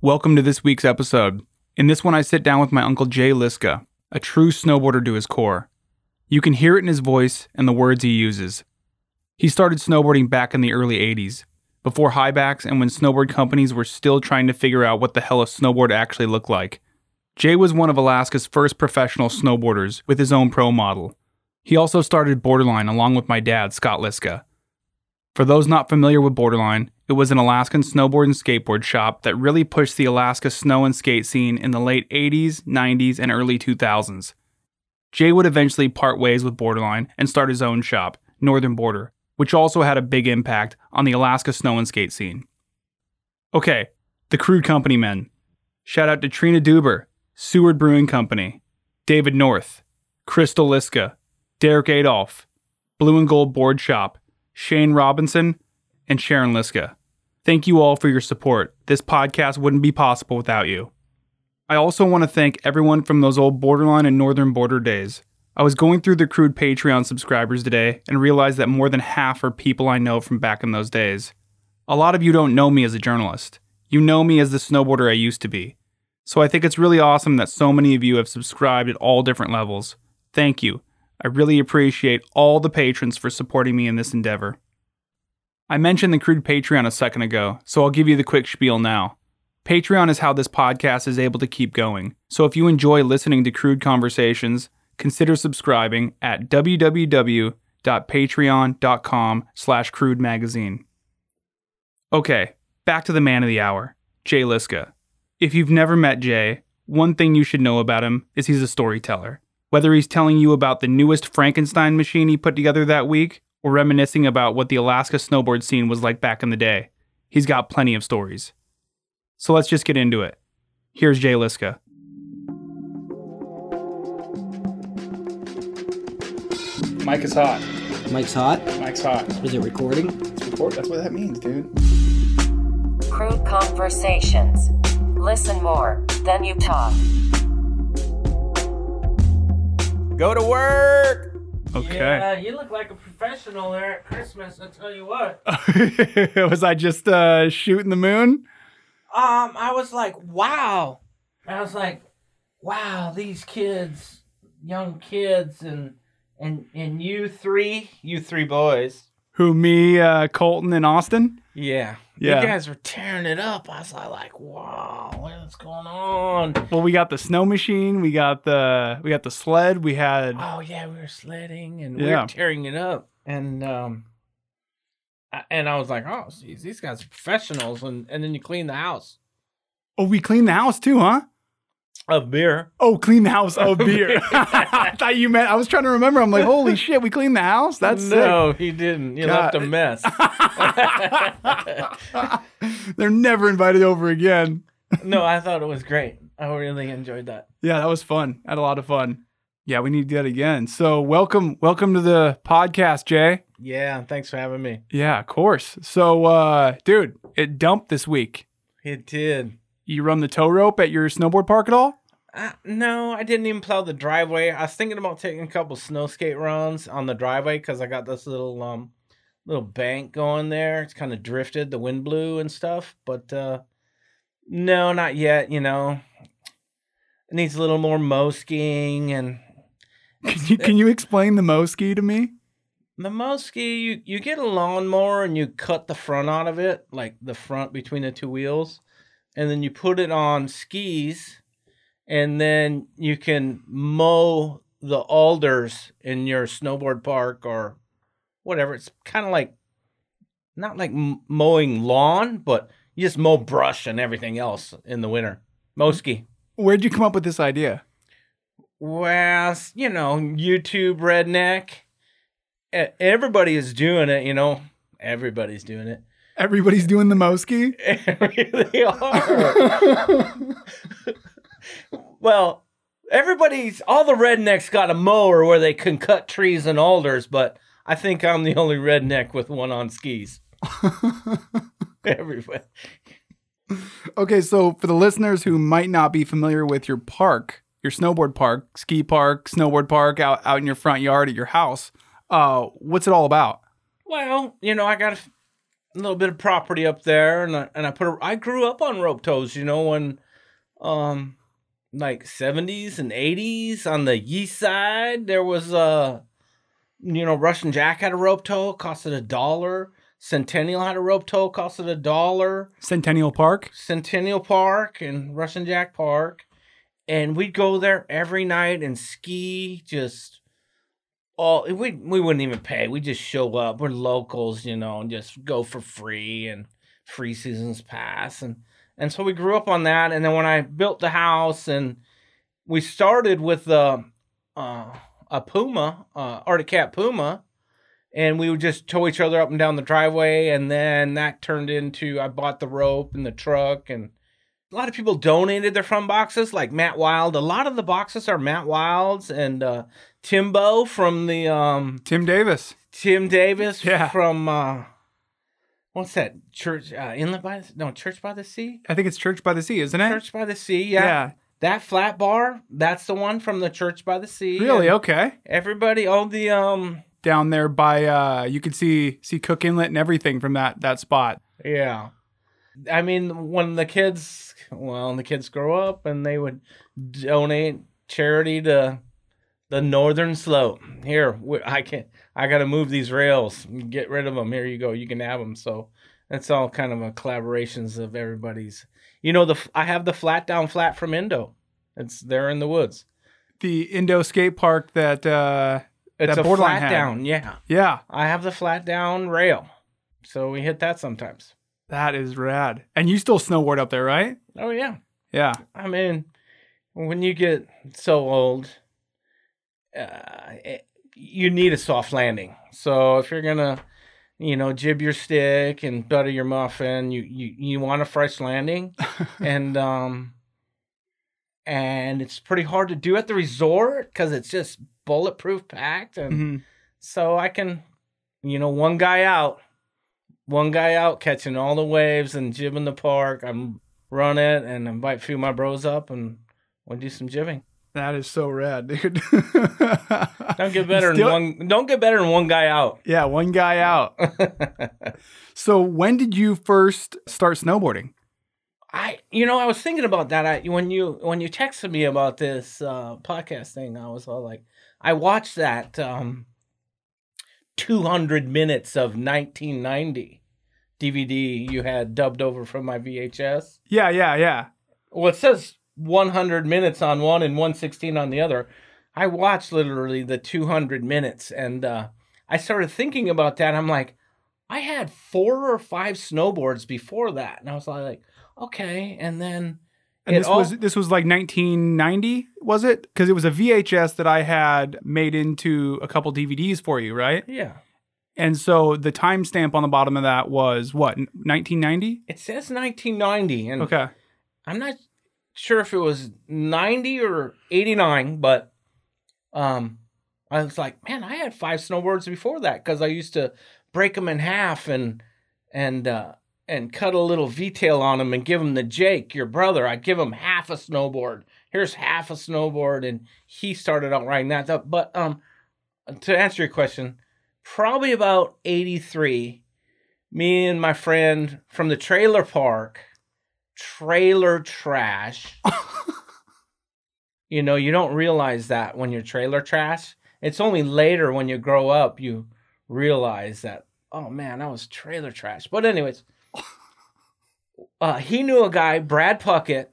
Welcome to this week's episode. In this one, I sit down with my uncle Jay Liska, a true snowboarder to his core. You can hear it in his voice and the words he uses. He started snowboarding back in the early 80s, before highbacks and when snowboard companies were still trying to figure out what the hell a snowboard actually looked like. Jay was one of Alaska's first professional snowboarders with his own pro model. He also started Borderline along with my dad, Scott Liska. For those not familiar with Borderline, it was an Alaskan snowboard and skateboard shop that really pushed the Alaska snow and skate scene in the late 80s, 90s, and early 2000s. Jay would eventually part ways with Borderline and start his own shop, Northern Border, which also had a big impact on the Alaska snow and skate scene. Okay, the Crude Company men. Shout out to Trina Duber, Seward Brewing Company, David North, Crystal Liska, Derek Adolph, Blue and Gold Board Shop, Shane Robinson, and Sharon Liska. Thank you all for your support. This podcast wouldn't be possible without you. I also want to thank everyone from those old Borderline and Northern Border days. I was going through the Crude Patreon subscribers today and realized that more than half are people I know from back in those days. A lot of you don't know me as a journalist. You know me as the snowboarder I used to be. So I think it's really awesome that so many of you have subscribed at all different levels. Thank you. I really appreciate all the patrons for supporting me in this endeavor. I mentioned the Crude Patreon a second ago, so I'll give you the quick spiel now. Patreon is how this podcast is able to keep going. So if you enjoy listening to Crude Conversations, consider subscribing at www.patreon.com slash crude magazine. Okay, back to the man of the hour, Jay Liska. If you've never met Jay, one thing you should know about him is he's a storyteller. Whether he's telling you about the newest Frankenstein machine he put together that week, or reminiscing about what the Alaska snowboard scene was like back in the day, he's got plenty of stories. So let's just get into it. Here's Jay Liska. Mike is hot. Mike's hot. Mike's hot. Is it recording? It's record. That's what that means, dude. Crude conversations. Listen more, then you talk. Go to work. Okay. Yeah, you look like a professional there at Christmas. I tell you what. was I just uh, shooting the moon? Um, I was like, wow. I was like, wow, these kids, young kids, and and and you three, you three boys. Who, me, uh, Colton, and Austin? Yeah, Yeah. You guys were tearing it up. I was like, wow, what's going on? Well, we got the snow machine. We got the we got the sled. We had Oh yeah, we were sledding and we Yeah. were tearing it up, and um, I- and I was like, oh, geez, these guys are professionals, and and then you clean the house oh, we cleaned the house too, huh? Of beer. Oh, clean the house of beer. I thought you meant. I was trying to remember. I'm like, holy shit, we cleaned the house. That's no, he didn't. You God. left a mess. They're never invited over again. no, I thought it was great. I really enjoyed that. Yeah, that was fun. I Had a lot of fun. Yeah, we need to do that again. So welcome, welcome to the podcast, Jay. Yeah, thanks for having me. Yeah, of course. So, uh, dude, it dumped this week. It did. You run the tow rope at your snowboard park at all? Uh, no, I didn't even plow the driveway. I was thinking about taking a couple snow skate runs on the driveway because I got this little um little bank going there. It's kind of drifted. The wind blew and stuff, but uh no, not yet. You know, it needs a little more mow skiing and Can you, can you explain the Moski to me? The Moski, you, you get a lawnmower and you cut the front out of it, like the front between the two wheels, and then you put it on skis, and then you can mow the alders in your snowboard park or whatever. It's kind of like not like mowing lawn, but you just mow brush and everything else in the winter. Moski. Where'd you come up with this idea? Well, you know, YouTube redneck. Everybody is doing it, you know. Everybody's doing it. Everybody's doing the Moski? they are. well, everybody's all the rednecks got a mower where they can cut trees and alders, but I think I'm the only redneck with one on skis. Everybody. Okay, so for the listeners who might not be familiar with your park, your snowboard park, ski park, snowboard park out out in your front yard at your house. Uh, what's it all about? Well, you know, I got a a little bit of property up there, and I, and I put. A, I grew up on rope toes. You know, when, um, like seventies and eighties on the east side, there was a you know, Russian Jack had a rope toe, costed a dollar. Centennial had a rope toe, costed a dollar. Centennial Park. Centennial Park and Russian Jack Park, and we'd go there every night and ski. Just all we we wouldn't even pay. We just show up. We're locals, you know, and just go for free and free seasons pass and and so we grew up on that. And then when I built the house and we started with the uh, a Puma, uh, Arctic Cat Puma, and we would just tow each other up and down the driveway. And then that turned into I bought the rope and the truck, and a lot of people donated their front boxes, like Matt Wild. A lot of the boxes are Matt Wild's and uh, Timbo from the um, Tim Davis. Tim Davis Yeah. from uh, what's that church uh, Inlet by the, no Church by the Sea. I think it's Church by the Sea, isn't it? Church by the Sea, yeah. That flat bar, that's the one from the Church by the Sea. Really? and Okay. Everybody, all the um, Down there by uh you could see see Cook Inlet and everything from that that spot. yeah. I mean, when the kids, well, the kids grow up and they would donate charity to the Northern Slope. Here, I can't. I got to move these rails, get rid of them. Here you go, you can have them. So that's all kind of a collaborations of everybody's. You know, the I have the flat down flat from Indo. It's there in the woods. The Indo skate park that uh It's That a flat had. down, yeah. yeah, I have the flat down rail, so we hit that sometimes. that is rad. And you still snowboard up there, right? Oh yeah, Yeah. I mean, when you get so old, uh, it, you need a soft landing. So if you're gonna, you know, jib your stick and butter your muffin, you you you want a fresh landing, and um, and it's pretty hard to do at the resort because it's just bulletproof packed, and Mhm. so I can, you know, one guy out, one guy out catching all the waves and jibbing the park. I'm run it and invite a few of my bros up and we'll do some jibbing. That is so rad, dude. Don't get better Still- than one. Don't get better than one guy out. Yeah, one guy out. So when did you first start snowboarding? I, you know, I was thinking about that. I when you when you texted me about this uh, podcast thing, I was all like, I watched that um, 200 minutes of 1990 DVD you had dubbed over from my VHS. Yeah, yeah, yeah. Well, it says 100 minutes on one and 116 on the other. I watched literally the 200 minutes and uh, I started thinking about that. I'm like, I had four or five snowboards before that. And I was like, okay. And then And this all- was this was like 1990, was it? Because it was a VHS that I had made into a couple DVDs for you, right? yeah, And so the timestamp on the bottom of that was what 1990? it says 1990. And Okay. I'm not sure if it was 90 or 89, but um, I was like, man, I had five snowboards before that because I used to break them in half and and uh, and cut a little V-tail on them and give them to Jake, your brother. I'd give him half a snowboard. Here's half a snowboard, and he started out riding that. Up. But um, to answer your question, probably about 83, me and my friend from the trailer park trailer trash. you know, you don't realize that when you're trailer trash. It's only later when you grow up you realize that, oh man, I was trailer trash. But anyways, uh, he knew a guy, Brad Puckett,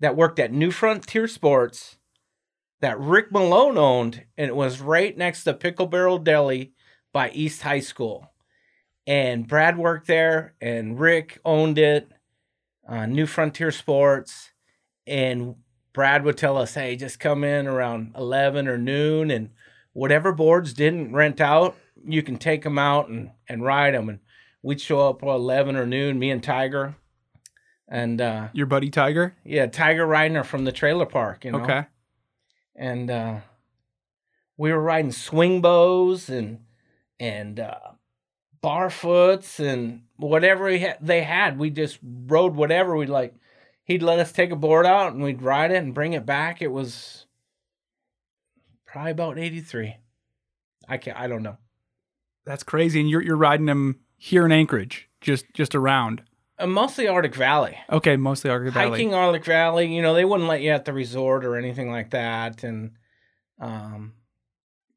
that worked at New Frontier Sports that Rick Malone owned, and it was right next to Pickle Barrel Deli by East High School. And Brad worked there, and Rick owned it uh, New Frontier Sports, and Brad would tell us, "Hey, just come in around eleven or noon, and whatever boards didn't rent out, you can take them out and and ride them." And we'd show up at eleven or noon, me and Tiger, and uh, Your buddy Tiger? yeah, Tiger riding from the trailer park, you know, Okay. and uh, we were riding Swingbos and and uh, barfoots and whatever he had, they had. We just rode whatever we like. he'd let us take a board out and we'd ride it and bring it back. It was probably about 83. I can't, I don't know. That's crazy. And you're you're riding them here in Anchorage, just just around. Uh, mostly Arctic Valley. Okay, mostly Arctic Valley. Hiking Arctic Valley, you know, they wouldn't let you at the resort or anything like that. And, um,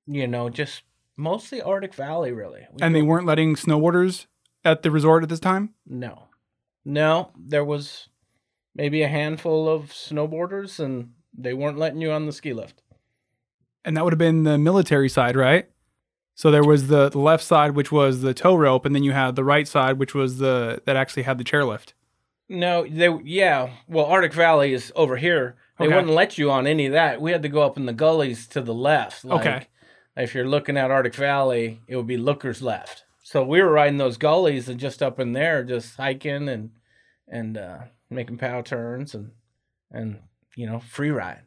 you know, just mostly Arctic Valley, really. We and they weren't letting snowboarders at the resort at this time. No. No, there was maybe a handful of snowboarders and they weren't letting you on the ski lift. and that would have been the military side, right? So there was the, the left side, which was the tow rope, and then you had the right side, which was the that actually had the chairlift. No, they yeah. Well, Arctic Valley is over here. They Okay. wouldn't let you on any of that. We had to go up in the gullies to the left. Like, Okay. If you're looking at Arctic Valley, it would be Looker's left. So we were riding those gullies and just up in there, just hiking and and uh, making pow turns and and you know free ride.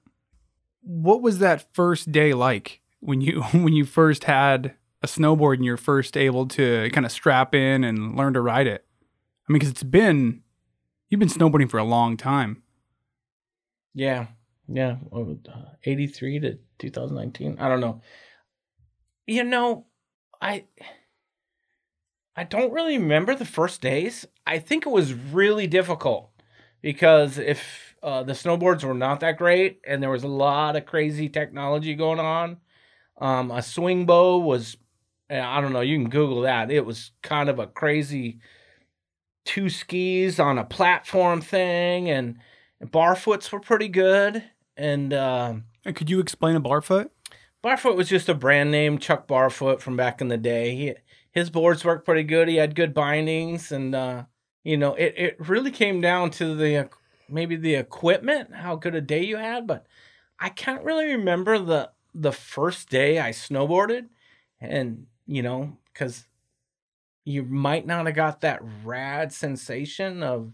What was that first day like when you when you first had a snowboard and you're first able to kind of strap in and learn to ride it? I mean, because it's been you've been snowboarding for a long time. Yeah, yeah. Uh, 83 to 2019. I don't know. You know, I I don't really remember the first days. I think it was really difficult because if uh, the snowboards were not that great and there was a lot of crazy technology going on, um, a Swingbo was uh, I don't know. You can Google that. It was kind of a crazy two skis on a platform thing and barfoots were pretty good and um, And could you explain a barfoot? Barfoot was just a brand name chuck barfoot from back in the day. He, his boards worked pretty good. He had good bindings and uh, you know it, it really came down to the uh, maybe the equipment how good a day you had but i can't really remember the the first day i snowboarded. And you know because you might not have got that rad sensation of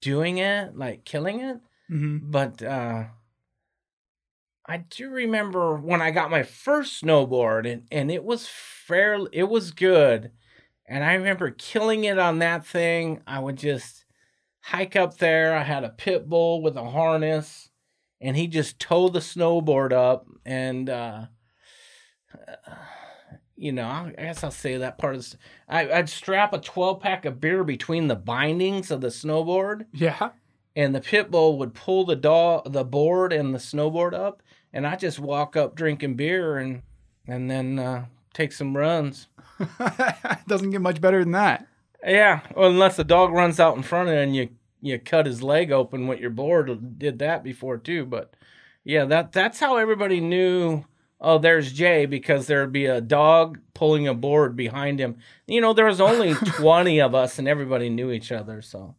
doing it like killing it. Mm-hmm. but uh I do remember when I got my first snowboard and, and it was fairly it was good. And I remember killing it on that thing. I would just hike up there. I had a pit bull with a harness and he just towed the snowboard up and uh you know, I guess I'll say that part of this. I, I'd strap a 12 pack of beer between the bindings of the snowboard Yeah. and the pit bull would pull the dog the board and the snowboard up and i just walk up drinking beer and and then uh, take some runs It Doesn't get much better than that. yeah well, unless the dog runs out in front of you and you you cut his leg open with your board did that before too but yeah that that's how everybody knew oh there's jay because there'd be a dog pulling a board behind him you know there was only 20 of us and everybody knew each other so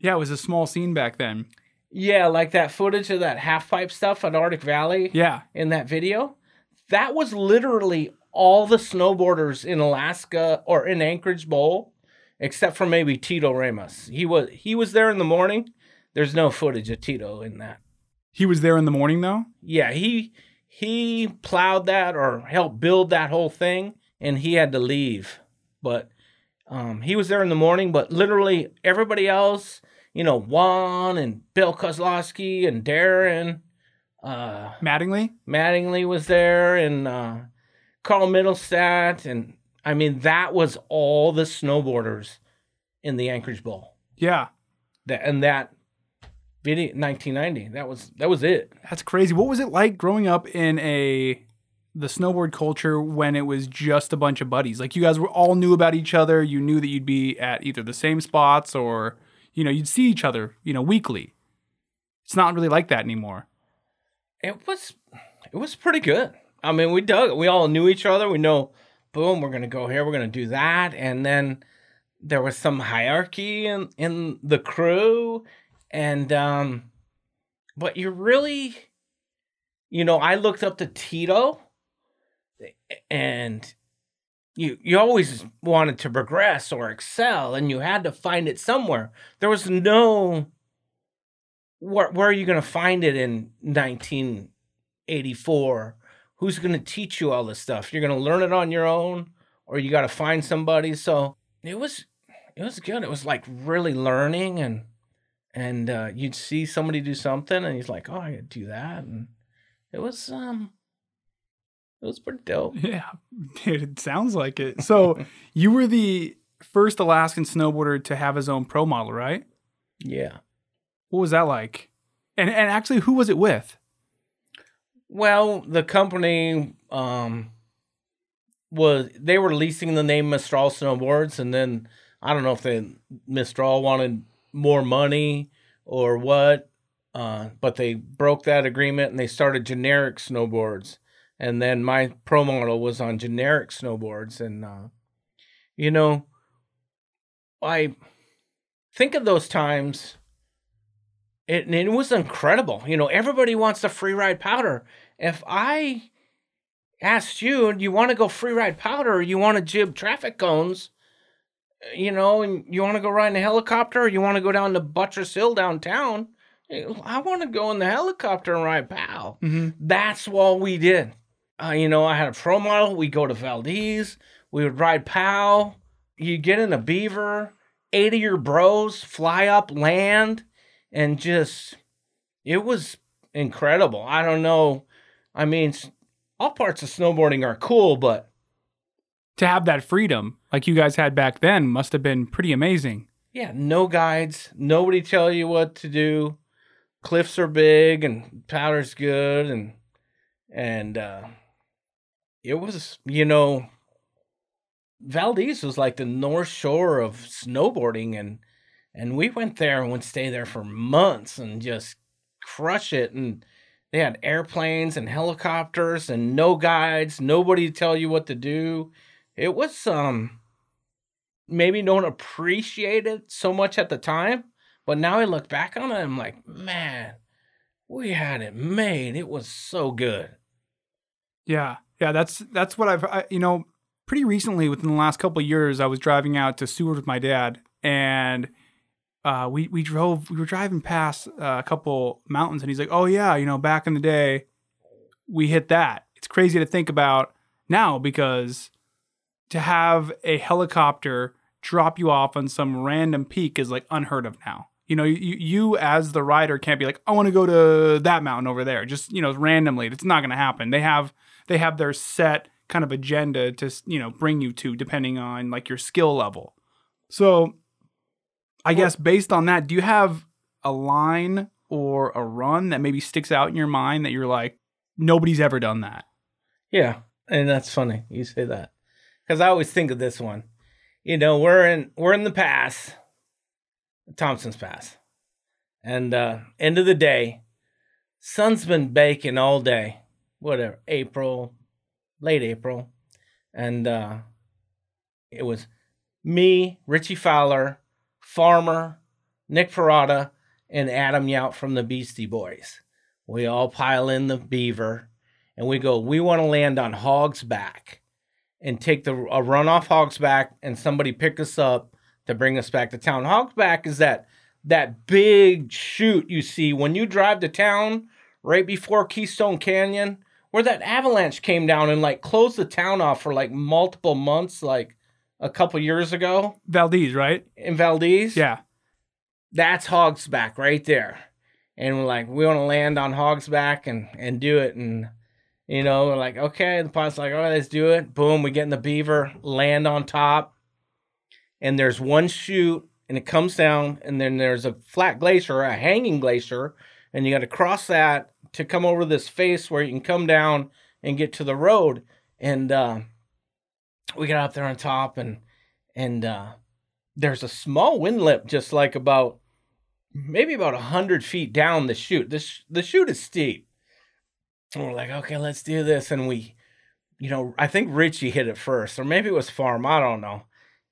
Yeah, it was a small scene back then. Yeah like that footage of that half pipe stuff at arctic valley Yeah. in that video, that was literally all the snowboarders in Alaska or in Anchorage Bowl, except for maybe Tito Ramos. He was he was there in the morning. There's no footage of Tito in that. He was there in the morning though. Yeah, he he plowed that or helped build that whole thing, and he had to leave. But um, he was there in the morning. But literally everybody else, you know, Juan and Bill Kozlowski and Darren. Uh, Mattingly. Mattingly was there and uh, Carl Middlestat. And I mean, that was all the snowboarders in the Anchorage Bowl. Yeah. That and that video 1990. That was that was it. That's crazy. What was it like growing up in a the snowboard culture when it was just a bunch of buddies? Like you guys were all knew about each other. You knew that you'd be at either the same spots or you know you'd see each other you know weekly. It's not really like that anymore. It was it was pretty good. I mean, we dug. We all knew each other. We know, boom, we're gonna go here. We're gonna do that, and then there was some hierarchy in in the crew, and um, but you really, you know, I looked up to Tito, and you you always wanted to progress or excel, and you had to find it somewhere. There was no where, where are you going to find it in 1984? Who's going to teach you all this stuff? You're going to learn it on your own, or you got to find somebody. So it was, it was good. It was like really learning, and and uh, you'd see somebody do something, and he's like, "Oh, I could do that," and it was um, it was pretty dope. Yeah, it sounds like it. So you were the first Alaskan snowboarder to have his own pro model, right? Yeah. What was that like? And and actually, who was it with? Well, the company um was they were leasing the name Mistral Snowboards, and then I don't know if they Mistral wanted more money or what, uh, but they broke that agreement and they started generic snowboards, and then my pro model was on generic snowboards, and uh, you know, I think of those times. It, and it was incredible. You know, everybody wants the free ride powder. If I asked you, do you want to go free ride powder or you want to jib traffic cones, you know, and you want to go ride in a helicopter or you want to go down to Buttress Hill downtown, I want to go in the helicopter and ride POW. Mm-hmm. That's what we did. Uh, you know, I had a pro model. We go to Valdez. We would ride POW. You get in a beaver. Eight of your bros fly up, land, and just it was incredible. I don't know. I mean, all parts of snowboarding are cool, but To have that freedom, like you guys had back then, must have been pretty amazing. yeah, no guides. Nobody tell you what to do. Cliffs are big and powder's good and and uh it was, you know, Valdez was like the north shore of snowboarding and and we went there and would stay there for months and just crush it and they had airplanes and helicopters and no guides, nobody to tell you what to do. It was um maybe don't appreciate it so much at the time, but now I look back on it, I'm like, man, we had it made. It was so good. Yeah, yeah, that's that's what I've I, you know pretty recently within the last couple years. I was driving out to Seward with my dad, and uh, we we drove we were driving past uh, a couple mountains, and he's like, "Oh yeah, you know, back in the day, we hit that." It's crazy to think about now because to have a helicopter drop you off on some random peak is like unheard of now. You know, you, you as the rider can't be like, I want to go to that mountain over there, just you know, randomly. It's not going to happen. They have they have their set kind of agenda to you know bring you to depending on like your skill level. So, I guess based on that, do you have a line or a run that maybe sticks out in your mind that you're like nobody's ever done that? Yeah, and that's funny you say that because I always think of this one. You know, we're in we're in the pass, Thompson's Pass, and uh, end of the day, sun's been baking all day. Whatever, April, late April, and uh, it was me, Richie Fowler, Farmer, Nick Parada, and Adam Yauch from the Beastie Boys. We all pile in the Beaver, and we go. We want to land on Hog's Back, and take the a run off Hog's Back, and somebody pick us up to bring us back to town. Hog's Back is that that big chute you see when you drive to town right before Keystone Canyon, where that avalanche came down and like closed the town off for like multiple months, like a couple years ago Valdez, right? in Valdez. Yeah. that's Hog's Back right there. And we're like, we want to land on Hog's Back and and do it. And you know, we're like, okay. The pilot's like, all right, let's do it. Boom, we get in the Beaver, land on top, and there's one chute, and it comes down, and then there's a flat glacier, a hanging glacier, and you got to cross that to come over this face where you can come down and get to the road. And uh, we got up there on top, and and uh, there's a small wind lip just like about maybe about a hundred feet down the chute. This the chute is steep. And we're like, okay, let's do this. And we, you know, I think Richie hit it first, or maybe it was Farm, I don't know.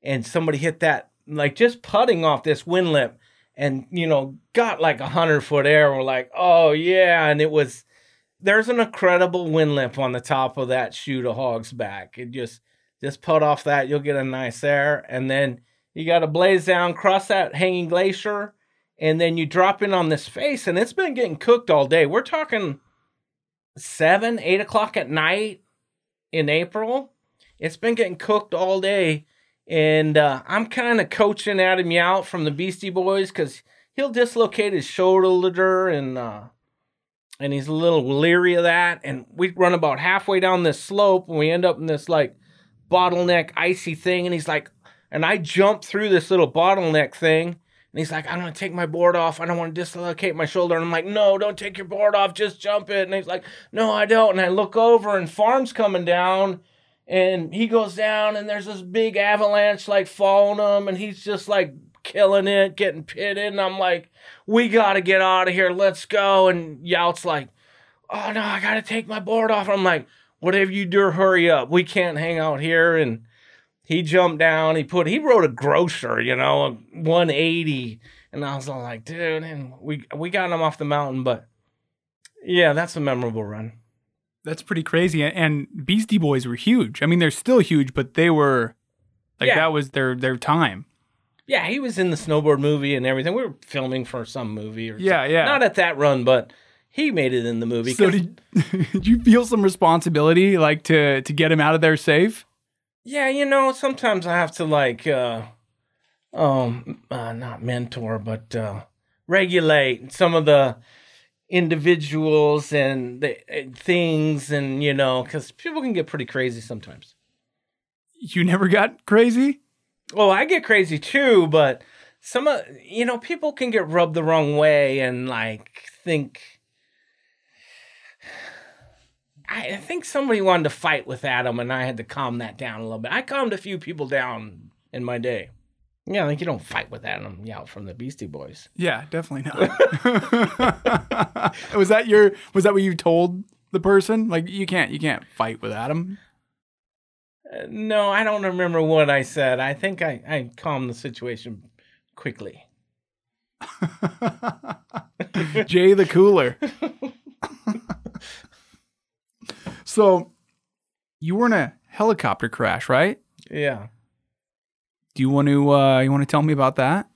And somebody hit that, like just putting off this wind lip and, you know, got like a hundred foot air. We're like, oh yeah. And it was there's an incredible wind lip on the top of that chute of Hog's back. It just just put off that, you'll get a nice air. And then you got to blaze down, cross that hanging glacier, and then you drop in on this face, and it's been getting cooked all day. We're talking seven, eight o'clock at night in April. It's been getting cooked all day. And uh, I'm kind of coaching Adam Yauch from the Beastie Boys because he'll dislocate his shoulder and uh, and he's a little leery of that. And we run about halfway down this slope, and we end up in this like bottleneck icy thing. And he's like, and I jump through this little bottleneck thing. And he's like, I'm gonna take my board off. I don't want to dislocate my shoulder. And I'm like, No, don't take your board off. Just jump it. And he's like, No, I don't. And I look over, and Farm's coming down, and he goes down, and there's this big avalanche like following him, and he's just like killing it, getting pitted. And I'm like, We gotta get out of here. Let's go. And Yauch's like, Oh no, I gotta take my board off. I'm like, Whatever you do, hurry up. We can't hang out here. And he jumped down. He put he rode a grocer, you know, a 180, and I was all like, dude, and we we got him off the mountain, but yeah, that's a memorable run. That's pretty crazy. And Beastie Boys were huge. I mean, they're still huge, but they were like Yeah. that was their their time. Yeah, he was in the snowboard movie and everything. We were filming for some movie or Yeah, something. yeah. Not at that run, but he made it in the movie. So did, did you feel some responsibility, like to to get him out of there safe? yeah, you know, sometimes I have to like uh um uh, not mentor, but uh regulate some of the individuals and the uh, things and you know, cuz people can get pretty crazy sometimes. You never got crazy. Well, I get crazy too, but some of you know, people can get rubbed the wrong way and like think I I think somebody wanted to fight with Adam and I had to calm that down a little bit. I calmed a few people down in my day. Yeah, like you don't fight with Adam yeah, from the Beastie Boys. Yeah, definitely not. was that your? Was that what you told the person? Like you can't you can't fight with Adam. Uh, no, I don't remember what I said. I think I, I calmed the situation quickly. Jay the cooler. so, you were in a helicopter crash, right? Yeah. Do you want to uh you want to tell me about that?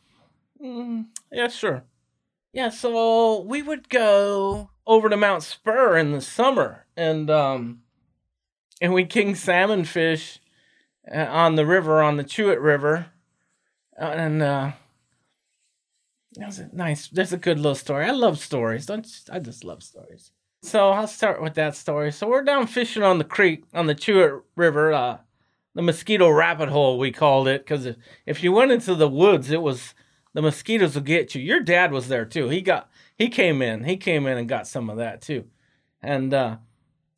Mm, yeah, sure. Yeah, so we would go over to Mount Spur in the summer, and um, and we king salmon fish uh, on the river on the Chewett River, Uh, and uh, that was a nice. That's a good little story. I love stories. Don't I just love stories. So I'll start with that story. So we're down fishing on the creek on the Chewett River, uh, the mosquito rabbit hole we called it, because if, if you went into the woods, it was the mosquitoes will get you. Your dad was there too. He got he came in. He came in and got some of that too. And uh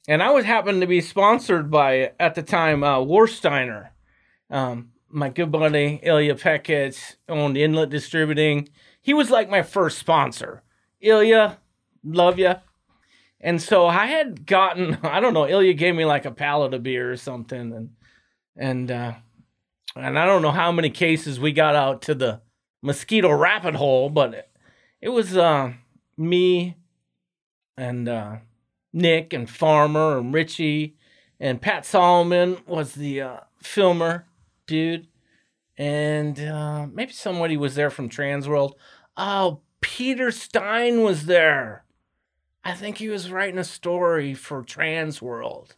and I was happened to be sponsored by at the time uh Warsteiner. Um my good buddy Ilya Pekich owned Inlet Distributing. He was like my first sponsor. Ilya, love ya. And so I had gotten I don't know, Ilya gave me like a pallet of beer or something and and uh and I don't know how many cases we got out to the mosquito rabbit hole, but it, was uh, me and uh, Nick and Farmer and Richie and Pat Solomon was the uh, filmer dude, and uh, maybe somebody was there from Transworld. Oh, Peter Stein was there. I think he was writing a story for Transworld.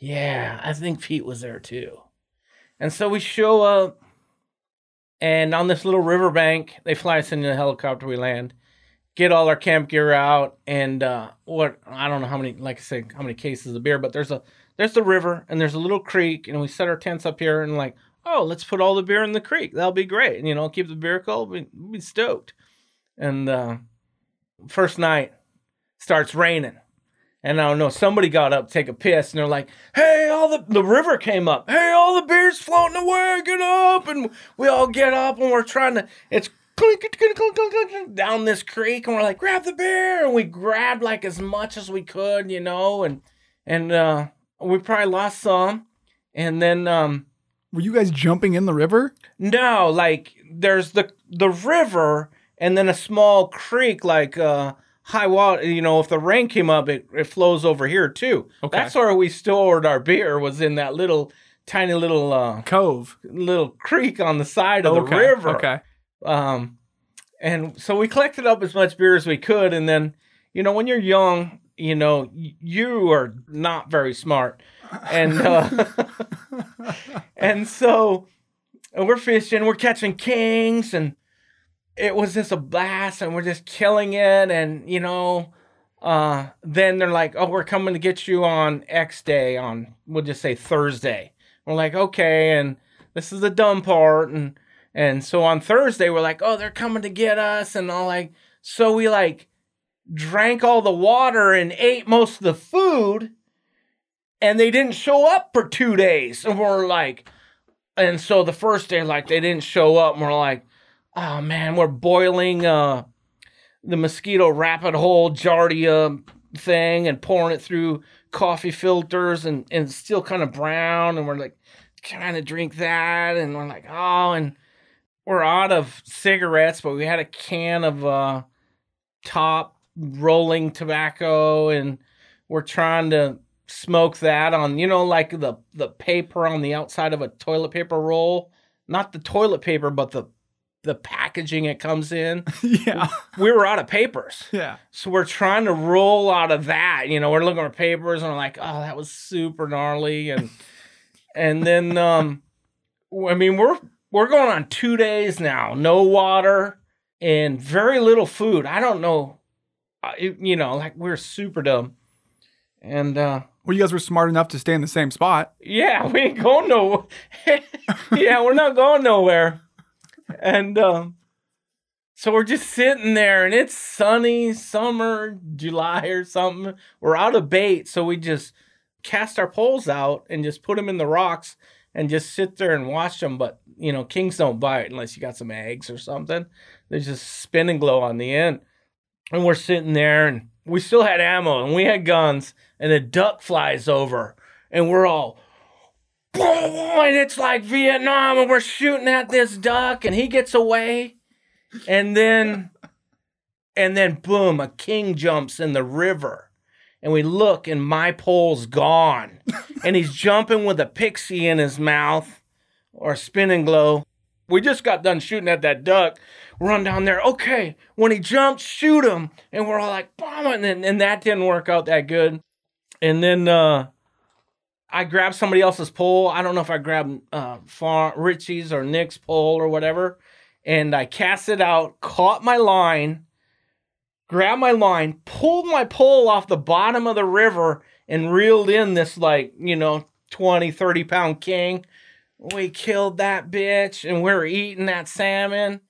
Yeah, I think Pete was there too. And so we show up and on this little riverbank, they fly us in the helicopter. We land, get all our camp gear out, and uh, what I don't know how many, like I said, how many cases of beer, but there's a there's the river and there's a little creek, and we set our tents up here and like, oh, let's put all the beer in the creek. That'll be great. And, you know, keep the beer cold. We be stoked. And uh, first night starts raining. And I don't know, somebody got up to take a piss and they're like, hey, all the, the river came up. Hey, all the beer's floating away, get up. And we all get up and we're trying to, it's clink, clink, clink, clink, clink, clink, down this creek. And we're like, grab the beer. And we grabbed like as much as we could, you know, and, and, uh, we probably lost some. And then, um, Were you guys jumping in the river? no, like there's the the river and then a small creek like uh high water you know if the rain came up it, it flows over here too Okay. that's where we stored our beer was in that little tiny little uh Cove. little creek on the side of okay. the river Okay. um and so we collected up as much beer as we could and then you know when you're young you know you are not very smart and uh and so and we're fishing we're catching kings and it was just a blast and we're just killing it and you know uh then they're like oh we're coming to get you on x day on we'll just say thursday. We're like okay and this is the dumb part and and so on thursday we're like oh they're coming to get us and all like so we like drank all the water and ate most of the food and they didn't show up for two days. And we're like and so the first day like they didn't show up and we're like oh man we're boiling uh the mosquito rapid hole giardia thing and pouring it through coffee filters and and it's still kind of brown and we're like trying to drink that and we're like oh and we're out of cigarettes but we had a can of uh top rolling tobacco and we're trying to smoke that on you know like the the paper on the outside of a toilet paper roll? Not the toilet paper but the the packaging it comes in yeah. we were out of papers Yeah. so we're trying to roll out of that you know we're looking for papers and we're like oh that was super gnarly and and then um i mean we're we're going on two days now no water and very little food i don't know uh, it- you know like we're super dumb and uh Well, you guys were smart enough to stay in the same spot. yeah, we ain't going no. yeah, we're not going nowhere. And um, so we're just sitting there, and it's sunny, summer, July or something. We're out of bait, so we just cast our poles out and just put them in the rocks and just sit there and watch them. But you know, kings don't bite unless you got some eggs or something. There's just spin and glow on the end, and we're sitting there, and we still had ammo and we had guns, and a duck flies over, and we're all and it's like Vietnam, and we're shooting at this duck, and he gets away, and then, and then boom, a king jumps in the river, and we look, and my pole's gone, and he's jumping with a pixie in his mouth, or spinning glow. We just got done shooting at that duck. Run down there. Okay, when he jumps, shoot him, and we're all like, bomb, and then and that didn't work out that good. And then uh I grabbed somebody else's pole. I don't know if I grabbed uh, Far- Richie's or Nick's pole or whatever. And I cast it out, caught my line, grabbed my line, pulled my pole off the bottom of the river, and reeled in this, like, you know, 20, 30 pound king. We killed that bitch and we're eating that salmon.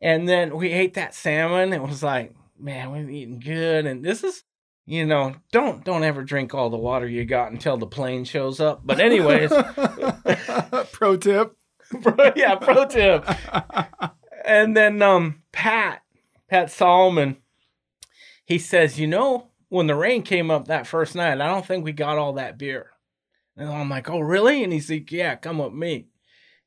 And then we ate that salmon. It was like, man, we're eating good. And this is you know, don't don't ever drink all the water you got until the plane shows up. But anyways, Pro tip. yeah, pro tip. And then um Pat, Pat Solomon, he says, you know, when the rain came up that first night, I don't think we got all that beer. And I'm like, oh really? And he's like, yeah, come with me.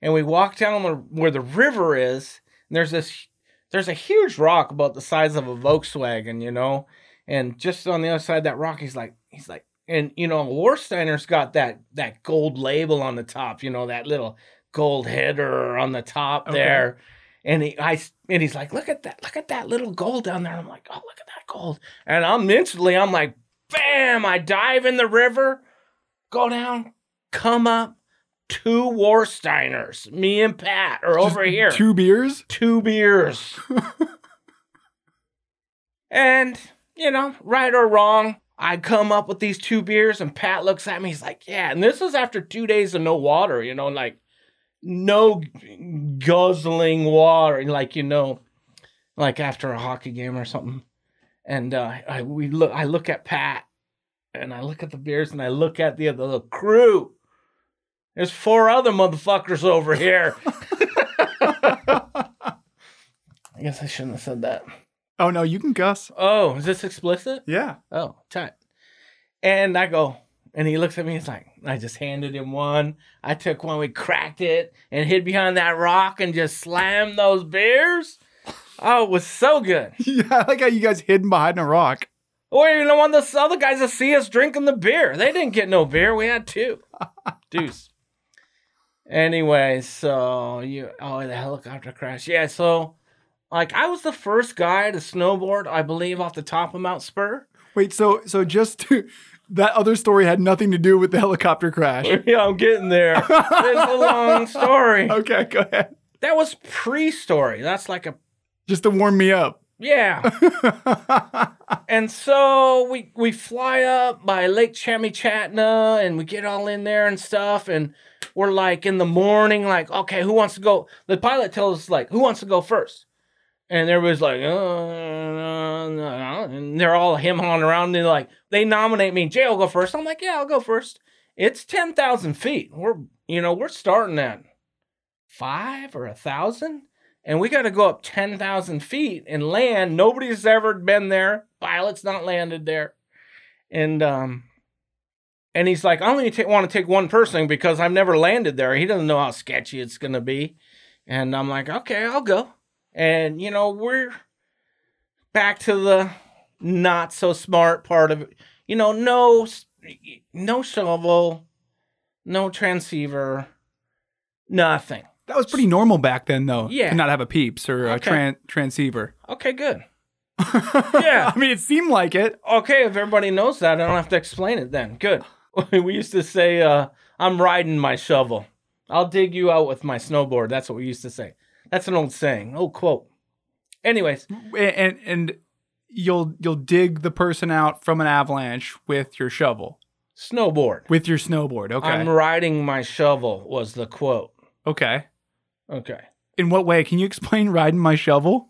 And we walk down the, where the river is, and there's this there's a huge rock about the size of a Volkswagen, you know. And just on the other side of that rock, he's like, he's like, and you know, Warsteiner's got that that gold label on the top, you know, that little gold header on the top Okay. there. And he, I, and he's like, look at that, look at that little gold down there. I'm like, oh, look at that gold. And I'm instantly, I'm like, bam! I dive in the river, go down, come up, two Warsteiners. Me and Pat are over Just here Two beers. two beers. and, you know, right or wrong, I come up with these two beers, and Pat looks at me. He's like, Yeah. And this was after two days of no water, you know, like no guzzling water, like, you know, like after a hockey game or something. And uh, I, we look, I look at Pat and I look at the beers and I look at the, the crew. There's four other motherfuckers over here. I guess I shouldn't have said that. Oh no, you can cuss. Oh, is this explicit? Yeah. Oh, tight. And I go, and he looks at me. He's like, I just handed him one. I took one. We cracked it and hid behind that rock and just slammed those beers. Oh, it was so good. Yeah, I like how you guys hidden behind a rock. Or you don't want the other guys to see us drinking the beer. They didn't get no beer. We had two. Deuce. Anyway, so you oh the helicopter crash. Yeah, so like I was the first guy to snowboard, I believe, off the top of Mount Spur. Wait, so so just to, that other story had nothing to do with the helicopter crash. yeah, I'm getting there. It's a long story. Okay, go ahead. That was pre-story. That's like a Just to warm me up. Yeah. and so we we fly up by Lake Chakachamna and we get all in there and stuff and we're like in the morning like okay who wants to go the pilot tells us like who wants to go first and everybody's like uh, no, no," and they're all him hawing around they're like they nominate me Jay will go first I'm like yeah I'll go first it's 10,000 feet we're you know we're starting at five or a thousand and we got to go up 10,000 feet and land. Nobody's ever been there. Pilot's not landed there. And, um, and he's like, I only ta- want to take one person because I've never landed there. He doesn't know how sketchy it's going to be. And I'm like, okay, I'll go. And, you know, we're back to the not so smart part of it. You know, no, no shovel, no transceiver, nothing. That was pretty normal back then, though. Yeah. To not have a Pieps or a tran- transceiver. Okay, good. Yeah. I mean, it seemed like it. Okay, if everybody knows that, I don't have to explain it then. Good. we used to say, uh, I'm riding my shovel. I'll dig you out with my snowboard. That's what we used to say. That's an old saying, old quote. Anyways, And and you'll you'll dig the person out from an avalanche with your shovel, snowboard. with your snowboard. Okay. I'm riding my shovel was the quote. okay. Okay. In what way? Can you explain riding my shovel?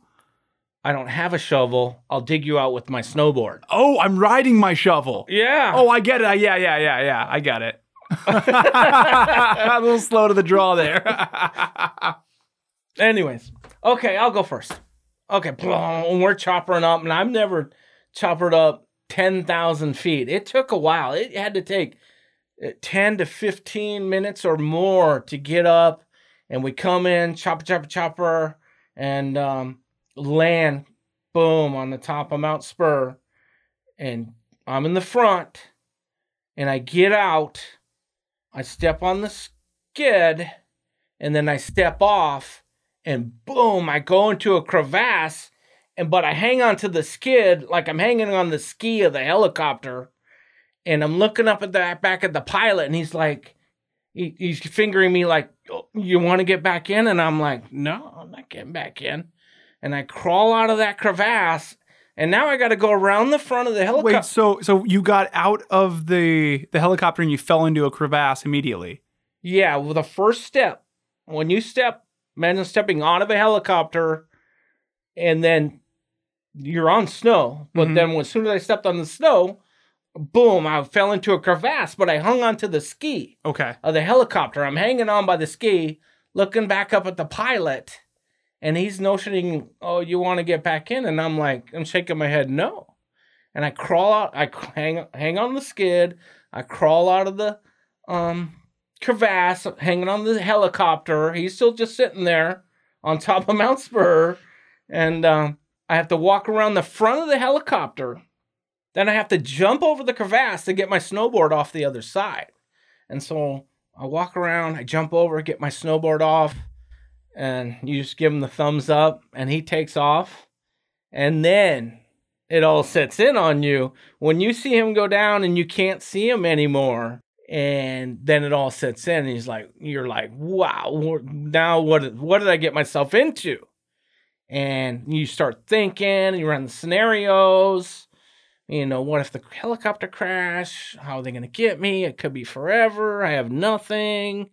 I don't have a shovel. I'll dig you out with my snowboard. Oh, I'm riding my shovel. Yeah. Oh, I get it. I- Yeah, yeah, yeah, yeah. I got it. a little slow to the draw there. Anyways, okay, I'll go first. Okay, we're choppering up, and I've never choppered up 10,000 feet. It took a while. It had to take uh, 10 to 15 minutes or more to get up, and we come in, chopper, chopper, chopper, and um, land, boom, on the top of Mount Spurr. And I'm in the front, and I get out, I step on the skid, and then I step off and boom, I go into a crevasse, and but I hang on to the skid like I'm hanging on the ski of the helicopter, and I'm looking up at the back at the pilot, and he's like, he, he's fingering me like, "Oh, you want to get back in, and I'm like, no, I'm not getting back in, and I crawl out of that crevasse, and now I got to go around the front of the helicopter. Wait, so so you got out of the the helicopter and you fell into a crevasse immediately. Yeah, well, the first step, when you step, imagine stepping out of a helicopter and then you're on snow. But Mhm. then as soon as I stepped on the snow, boom, I fell into a crevasse, but I hung onto the ski Okay. of the helicopter. I'm hanging on by the ski, looking back up at the pilot, and he's notioning, oh, you want to get back in? And I'm like, I'm shaking my head, no. And I crawl out, I hang, hang on the skid, I crawl out of the um, crevasse, hanging on the helicopter. He's still just sitting there on top of Mount Spurr. And um, I have to walk around the front of the helicopter. Then I have to jump over the crevasse to get my snowboard off the other side. And so I walk around, I jump over, get my snowboard off, and you just give him the thumbs up, and he takes off. And then it all sets in on you when you see him go down and you can't see him anymore. And then it all sets in, and he's like, "You're like, wow! Now what? What did I get myself into?" And you start thinking, you run the scenarios. You know, what if the helicopter crash? How are they going to get me? It could be forever. I have nothing.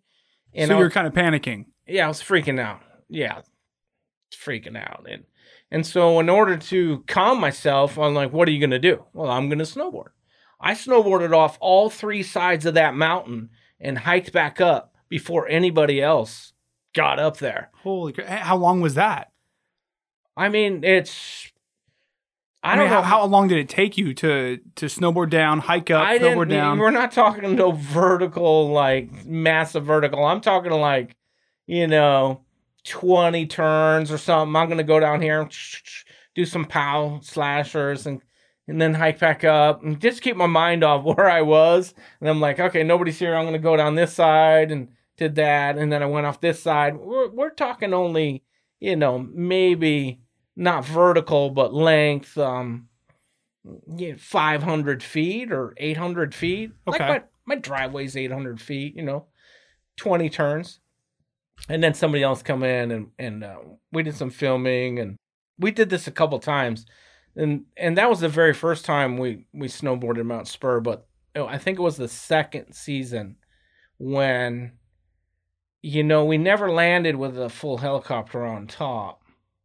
And so you're kind of panicking. yeah, I was freaking out. Yeah, freaking out. And and so in order to calm myself, I'm like, what are you gonna do? Well, I'm gonna snowboard. I snowboarded off all three sides of that mountain and hiked back up before anybody else got up there. Holy crap. Eh, how long was that? I mean, it's I, I, don't mean, know how, how long did it take you to to snowboard down, hike up, I snowboard down? We're not talking no vertical, like massive vertical. I'm talking like, you know, 20 turns or something. I'm gonna go down here, do some pow slashers, and and then hike back up, and just keep my mind off where I was. And I'm like, okay, nobody's here. I'm gonna go down this side, and did that, and then I went off this side. We're we're talking only, you know, maybe not vertical, but length. Um, yeah, 500 feet or 800 feet. Like Okay. my, my driveway's 800 feet, you know, 20 turns. And then somebody else come in and, and uh, we did some filming and we did this a couple times, and and that was the very first time we we snowboarded Mount Spurr. But I think it was the second season when, you know, we never landed with a full helicopter on top,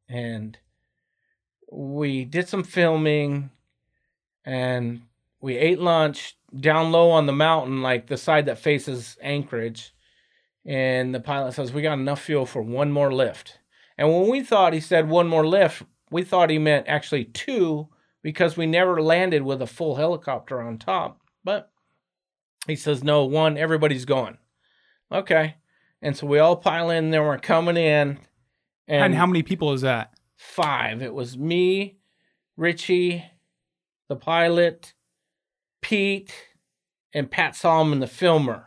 and we did some filming, and we ate lunch down low on the mountain, like the side that faces Anchorage. And the pilot says, We got enough fuel for one more lift. And when we thought he said one more lift, we thought he meant actually two because we never landed with a full helicopter on top. But he says, No, one, everybody's going. Okay. And so we all pile in, then we're coming in. And, And, how many people is that? Five. It was me, Richie, the pilot, Pete, and Pat Solomon, the filmer.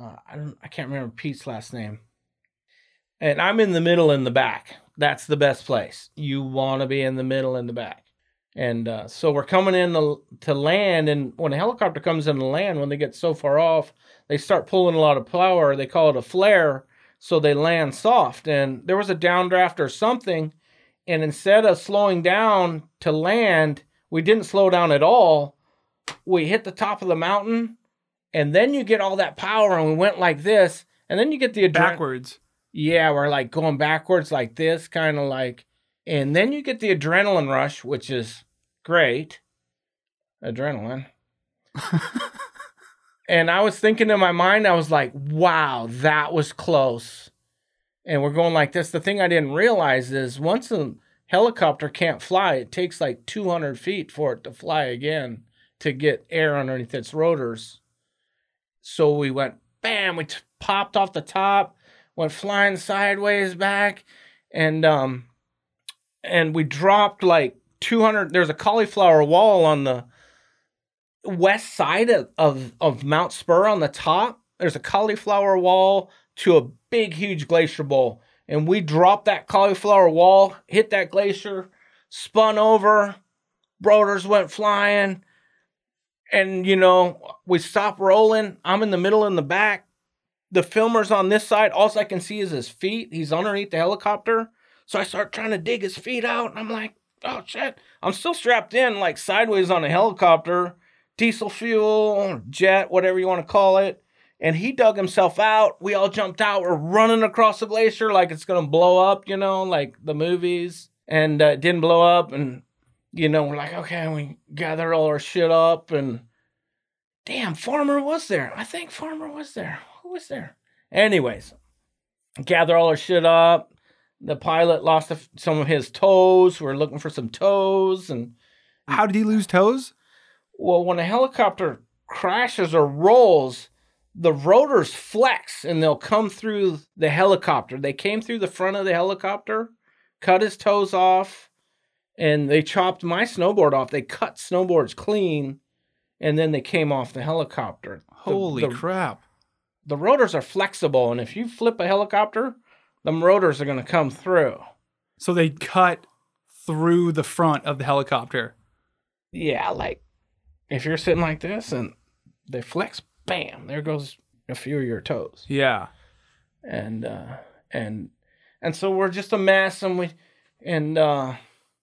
Uh, I don't. I can't remember Pete's last name. And I'm in the middle in the back. That's the best place. You want to be in the middle in the back. And uh, so we're coming in to, to land, and when a helicopter comes in to land, when they get so far off, they start pulling a lot of power. They call it a flare, so they land soft. And there was a downdraft or something, and instead of slowing down to land, we didn't slow down at all. We hit the top of the mountain, and then you get all that power, and we went like this, and then you get the adrenaline. Backwards. Yeah, we're like going backwards like this, kind of like, and then you get the adrenaline rush, which is great. Adrenaline. and I was thinking in my mind, I was like, wow, that was close. And we're going like this. The thing I didn't realize is once a helicopter can't fly, it takes like 200 feet for it to fly again to get air underneath its rotors. So we went, bam, we t- popped off the top went flying sideways back and um and we dropped like 200 there's a cauliflower wall on the west side of, of of Mount Spurr on the top. There's a cauliflower wall to a big huge glacier bowl and we dropped that cauliflower wall hit that glacier spun over rotors went flying and you know we stopped rolling. I'm in the middle in the back the filmer's on this side. All I can see is his feet. He's underneath the helicopter. So I start trying to dig his feet out, and I'm like, oh shit. I'm still strapped in, like sideways on a helicopter, diesel fuel, jet, whatever you want to call it. And he dug himself out. We all jumped out. We're running across the glacier like it's gonna blow up, you know, like the movies. And uh, it didn't blow up. And you know, we're like, okay, we gathered all our shit up, and damn, Farmer was there. I think Farmer was there. Who was there? Anyways, gather all our shit up. The pilot lost some of his toes. We're looking for some toes. And How did he lose toes? well, when a helicopter crashes or rolls, the rotors flex and they'll come through the helicopter. They came through the front of the helicopter, cut his toes off, and they chopped my snowboard off. They cut snowboards clean, and then they came off the helicopter. The- Holy the, crap. The rotors are flexible, and if you flip a helicopter, them rotors are going to come through. So they cut through the front of the helicopter. Yeah, like if you're sitting like this and they flex, bam, there goes a few of your toes. Yeah. And uh and and so we're just a mess and we and uh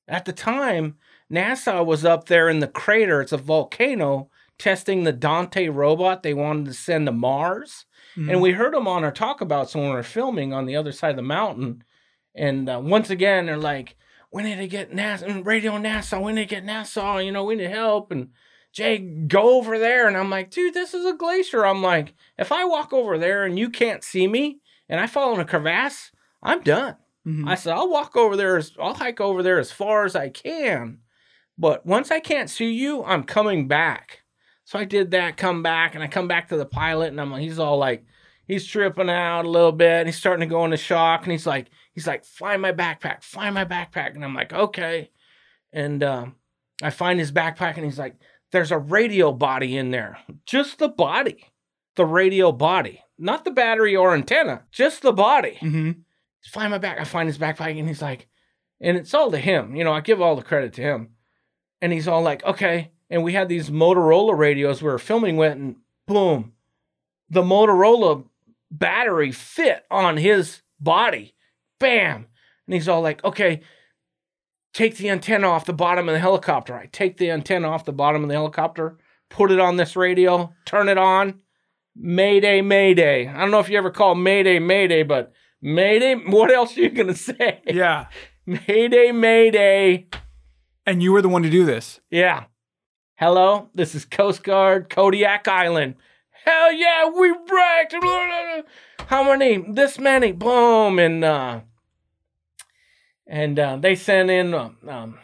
at the time NASA was up there in the crater, it's a volcano, testing the Dante robot they wanted to send to Mars. And we heard them on our talk about when we were filming on the other side of the mountain. And uh, once again, they're like, we need to get NASA, radio NASA, we need to get NASA, you know, we need help. And Jay, go over there. And I'm like, dude, this is a glacier. I'm like, if I walk over there and you can't see me and I fall in a crevasse, I'm done. Mhm. I said, I'll walk over there, as, I'll hike over there as far as I can. But once I can't see you, I'm coming back. So I did that, come back, and I come back to the pilot, and I'm like, he's all like, he's tripping out a little bit, and he's starting to go into shock, and he's like, he's like, find my backpack, find my backpack, and I'm like, okay, and um, I find his backpack, and he's like, there's a radio body in there, just the body, the radio body, not the battery or antenna, just the body Mhm. find my back. I find his backpack, and he's like, and it's all to him. You know, I give all the credit to him. And he's all like, okay. And we had these Motorola radios we were filming with, and boom, the Motorola battery fit on his body. Bam. And he's all like, okay, take the antenna off the bottom of the helicopter. I take the antenna off the bottom of the helicopter, put it on this radio, turn it on. Mayday, Mayday. I don't know if you ever call Mayday, Mayday, but Mayday, what else are you going to say? Yeah. Mayday, Mayday. And you were the one to do this. Yeah. Hello, this is Coast Guard Kodiak Island. Hell yeah, we wrecked. How many? This many. Boom. And uh and uh, they sent in um, um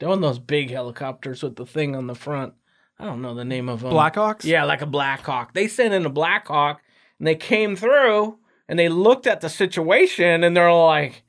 of those big helicopters with the thing on the front. I don't know the name of them. Blackhawks? Yeah, like a Blackhawk. They sent in a Blackhawk, and they came through and they looked at the situation and they're like,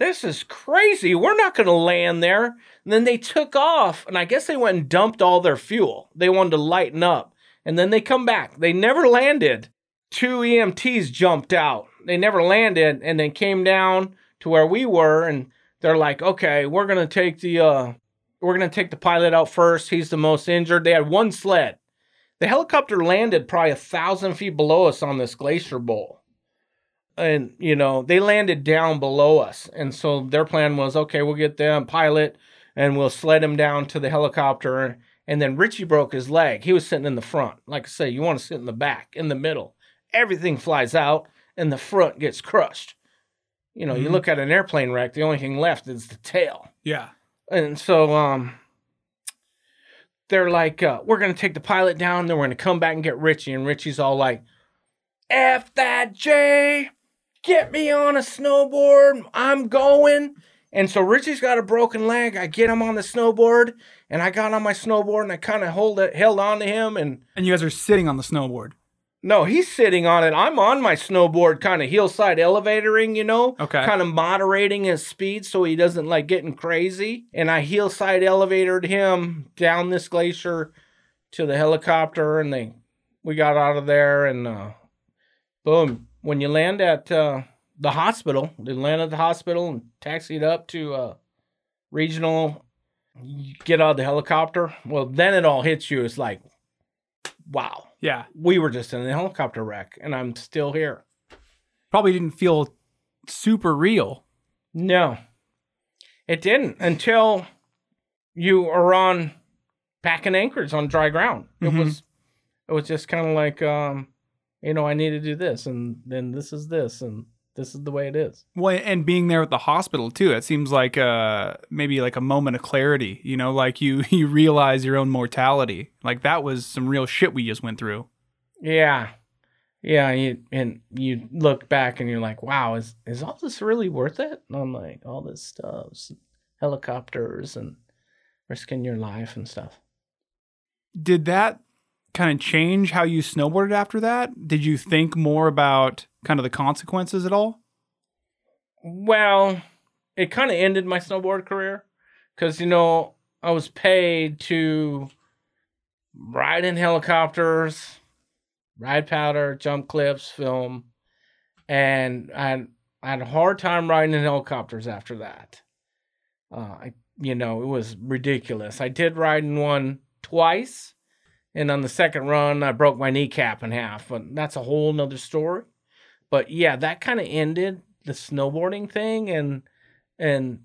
this is crazy. We're not going to land there. And then they took off and I guess they went and dumped all their fuel. They wanted to lighten up and then they come back. They never landed. Two EMTs jumped out. They never landed and then came down to where we were and they're like, okay, we're going to take the, uh, we're going to take the pilot out first. He's the most injured. They had one sled. The helicopter landed probably a thousand feet below us on this glacier bowl. And, you know, they landed down below us. And so their plan was okay, we'll get them pilot and we'll sled him down to the helicopter. And then Richie broke his leg. He was sitting in the front. Like I say, you want to sit in the back, in the middle. Everything flies out and the front gets crushed. You know, you Mhm. look at an airplane wreck, the only thing left is the tail Yeah. and so um they're like uh, we're gonna take the pilot down then we're gonna come back and get richie and richie's all like f that jay get me on a snowboard i'm going and so richie's got a broken leg i get him on the snowboard and i got on my snowboard and i kind of hold it held on to him and And you guys are sitting on the snowboard. no, he's sitting on it. I'm on my snowboard, kind of hillside elevatoring, you know, Okay. kind of moderating his speed so he doesn't like getting crazy. And I hillside elevatored him down this glacier to the helicopter, and they we got out of there, and uh, boom. When you land at uh, the hospital, they land at the hospital and taxied up to uh, regional. You get out of the helicopter. Well, then it all hits you. It's like, wow Yeah. we were just in a helicopter wreck and I'm still here. Probably didn't feel super real. No, it didn't until you are on back in Anchorage on dry ground. It Mhm. was, it was just kind of like, um, you know, I need to do this and then this is this and this is the way it is. Well, and being there at the hospital too, it seems like uh maybe like a moment of clarity. You know, like you you realize your own mortality. Like that was some real shit we just went through. Yeah. Yeah, you, and you look back and you're like, "Wow, is is all this really worth it?" And I'm like, "All this stuff, helicopters and risking your life and stuff." Did that kind of change how you snowboarded after that? Did you think more about kind of the consequences at all? Well, it kind of ended my snowboard career because you know I was paid to ride in helicopters, ride powder, jump cliffs, film, and I had, I had a hard time riding in helicopters after that. Uh, I you know it was ridiculous. I did ride in one twice, and on the second run I broke my kneecap in half, but that's a whole nother story. But yeah, that kind of ended the snowboarding thing and and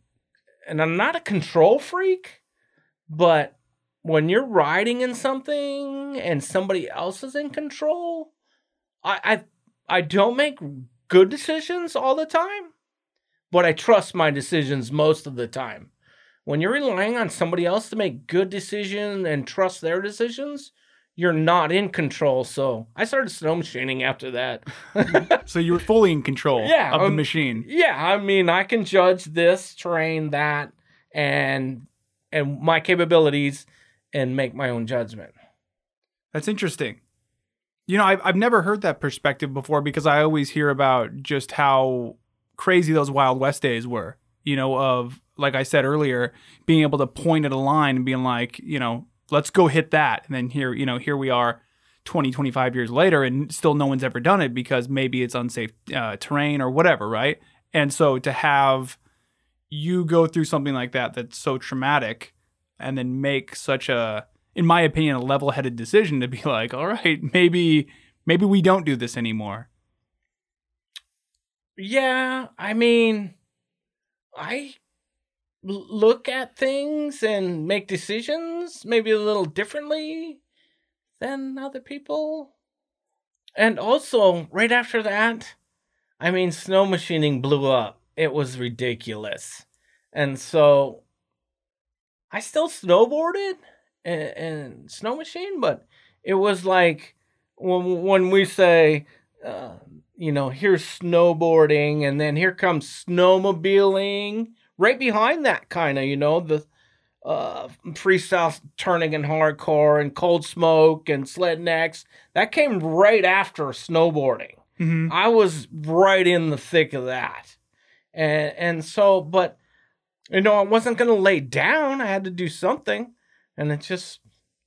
and I'm not a control freak, but when you're riding in something and somebody else is in control, I I I don't make good decisions all the time, but I trust my decisions most of the time. When you're relying on somebody else to make good decisions and trust their decisions, you're not in control. So I started snow machining after that. So you were fully in control Yeah, of the um, machine. Yeah, I mean, I can judge this terrain, that, and and my capabilities, and make my own judgment. That's interesting. You know, I've, I've never heard that perspective before because I always hear about just how crazy those Wild West days were. You know, of, like I said earlier, being able to point at a line and being like, you know, let's go hit that. And then here, you know, here we are 20, 25 years later and still no one's ever done it because maybe it's unsafe uh, terrain or whatever, right? And so to have you go through something like that that's so traumatic and then make such a in my opinion a level-headed decision to be like all right maybe maybe we don't do this anymore Yeah, I mean, I look at things and make decisions maybe a little differently than other people. And also, right after that, I mean, snow machining blew up. It was ridiculous. And so I still snowboarded and, and snow machine, but it was like when, when we say, uh, you know, here's snowboarding and then here comes snowmobiling right behind that kind of, you know, the uh, freestyle turning and hardcore and cold smoke and sled necks. That came right after snowboarding. Mm-hmm. I was right in the thick of that. And and so but you know, I wasn't gonna lay down. I had to do something. And it just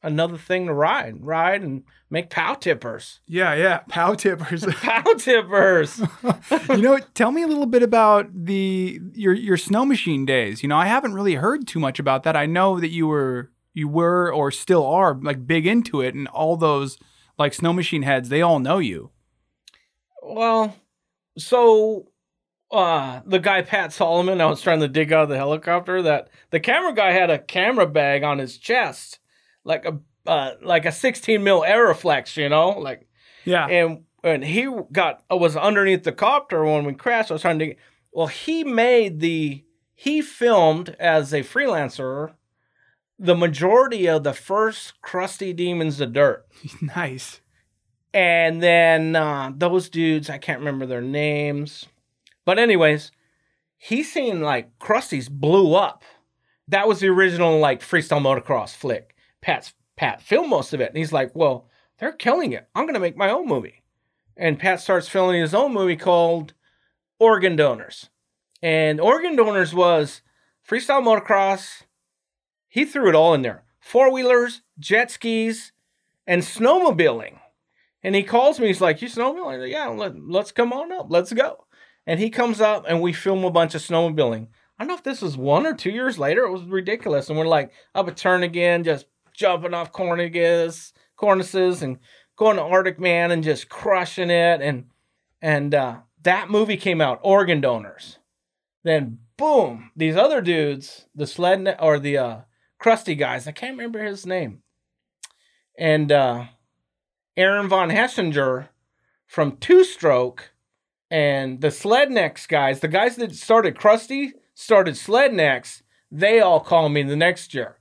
another thing to ride. Ride and make pow tippers. Yeah, yeah. Pow tippers. Pow tippers. you know, tell me a little bit about the your your snow machine days. You know, I haven't really heard too much about that. I know that you were you were or still are like big into it, and all those like snow machine heads, they all know you. well, so uh the guy Pat Solomon, I was trying to dig out of the helicopter, that the camera guy had a camera bag on his chest, like a uh, like a 16 mil Arriflex, you know, like Yeah. and and he got uh, was underneath the copter when we crashed. I was trying to. Well, he made the he filmed as a freelancer the majority of the first Crusty Demons of Dirt, nice. and then uh, those dudes I can't remember their names, but anyways, he seen like Crusty's blew up. That was the original like freestyle motocross flick. Pat's Pat filmed most of it, and he's like, "Well, they're killing it. I'm gonna make my own movie." And Pat starts filming his own movie called Organ Donors, and Organ Donors was freestyle motocross. He threw it all in there: four wheelers, jet skis, and snowmobiling. And he calls me. He's like, "You snowmobiling?" Like, yeah, let, let's come on up. Let's go. And he comes up, and we film a bunch of snowmobiling. I don't know if this was one or two years later. It was ridiculous. And we're like up a Turnagain, just jumping off cornices, cornices, and going to Arctic Man and just crushing it. And and uh, that movie came out, Organ Donors. Then boom, these other dudes, the sled or the uh, crusty guys, I can't remember his name, and uh, Aaron von Hessinger from Two Stroke and the Slednecks guys, the guys that started Crusty, started Slednecks, they all call me the next year.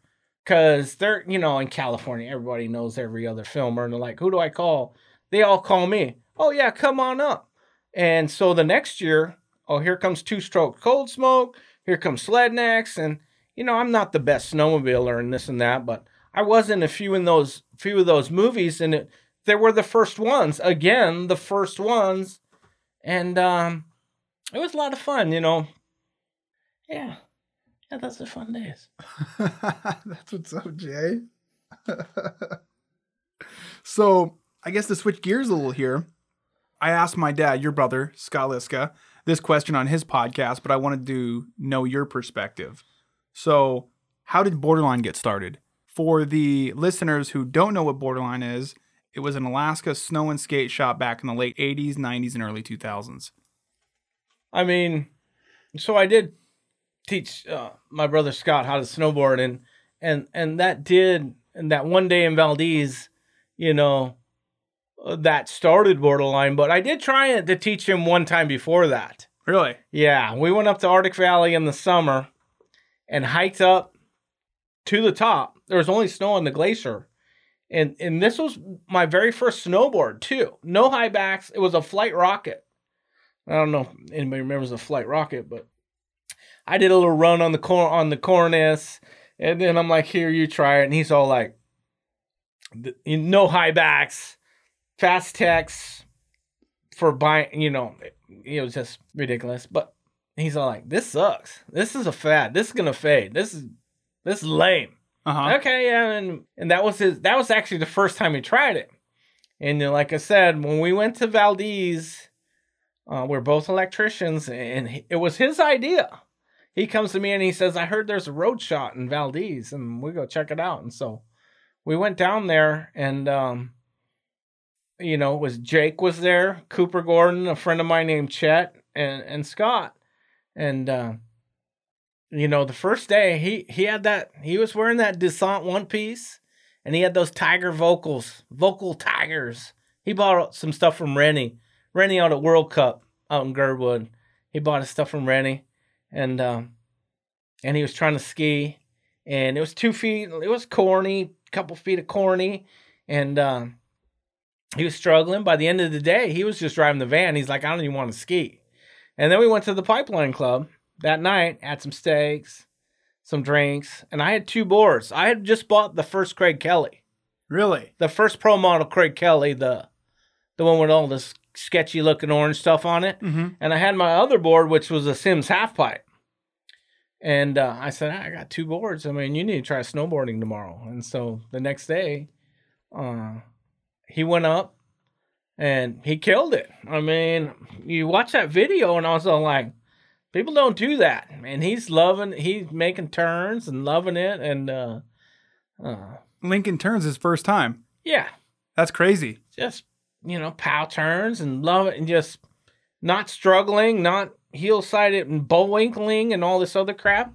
Cause they're, you know, in California, everybody knows every other filmer, and they're like, who do I call? They all call me. Oh yeah, come on up. And so the next year, oh, here comes two stroke cold smoke, here comes Slednecks, and you know, I'm not the best snowmobiler and this and that, but I was in a few in those few of those movies, and it, they were the first ones. Again, the first ones and um, it was a lot of fun, you know. Yeah, yeah, those are fun days. That's what's up, Jay. so I guess to switch gears a little here, I asked my dad, your brother, Scott Liska, this question on his podcast, but I wanted to know your perspective. So, how did Borderline get started? For the listeners who don't know what Borderline is, it was an Alaska snow and skate shop back in the late 80s, 90s, and early 2000s. I mean, so I did teach uh, my brother Scott how to snowboard, and and and that did, and that one day in Valdez, you know, uh, that started borderline. But I did try to teach him one time before that. Really? Yeah, we went up to Arctic Valley in the summer and hiked up to the top. There was only snow on the glacier. And and this was my very first snowboard too. No high backs. It was a flight rocket. I don't know if anybody remembers a flight rocket, but I did a little run on the cor- on the cornice, and then I'm like, "Here, you try it." And he's all like, "Th- "No high backs, fast techs for buying." You know, it, was just ridiculous. But he's all like, "This sucks. This is a fad. This is gonna fade. This is this is lame." Uh huh. Okay, yeah, and and that was his. That was actually the first time he tried it. And uh, like I said, when we went to Valdez, uh, we're both electricians, and it was his idea. He comes to me and he says, "I heard there's a road shot in Valdez, and we go check it out." And so we went down there, and um, you know, was Jake was there, Cooper Gordon, a friend of mine named Chet, and and Scott, and uh, you know, the first day he he had that he was wearing that Descente one piece, and he had those tiger vocals, vocal tigers. He bought some stuff from Rennie, Rennie out at World Cup out in Girdwood. He bought his stuff from Rennie, and um, and he was trying to ski, and it was two feet. It was corny, a couple feet of corny, and um, he was struggling. By the end of the day, he was just driving the van. He's like, I don't even want to ski. And then we went to the Pipeline Club that night, had some steaks, some drinks, and I had two boards. I had just bought the first Craig Kelly, Really? the first pro model Craig Kelly, the the one with all this sketchy looking orange stuff on it. Mm-hmm. And I had my other board, which was a Sims half pipe. And uh, I said, I got two boards. I mean, you need to try snowboarding tomorrow. And so the next day, uh, he went up and he killed it. I mean, you watch that video, and I was all like, people don't do that. And he's loving, he's making turns and loving it. And uh, uh, Lincoln turns his first time. yeah, That's crazy. just you know pow turns and love it and just not struggling not heel sided and bullwinkling and all this other crap.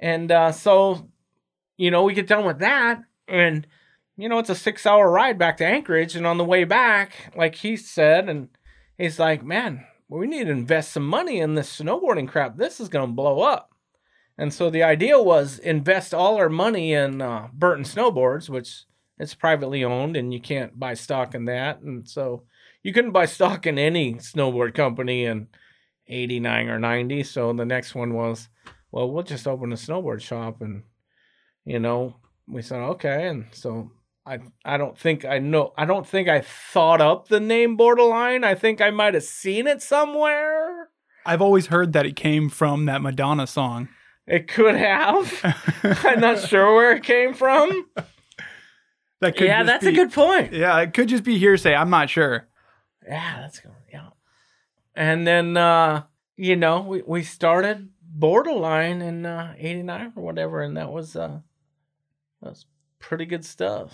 And uh so you know we get done with that and you know it's a six hour ride back to anchorage. And on the way back like he said and he's like man we need to invest some money in this snowboarding crap. This is going to blow up. And so the idea was invest all our money in uh, burton snowboards which it's privately owned and you can't buy stock in that. And so you couldn't buy stock in any snowboard company in 89 or 90 so the next one was well we'll just open a snowboard shop and you know we said okay. And so i i don't think i know i don't think i thought up the name borderline. I think i might have seen it somewhere. I've always heard that it came from that Madonna song. it could have. I'm not sure where it came from That could yeah that's a good point Yeah, it could just be hearsay. I'm not sure. Yeah, that's good. Yeah. And then uh, you know, we, we started borderline in uh 89 or whatever, and that was uh that was pretty good stuff.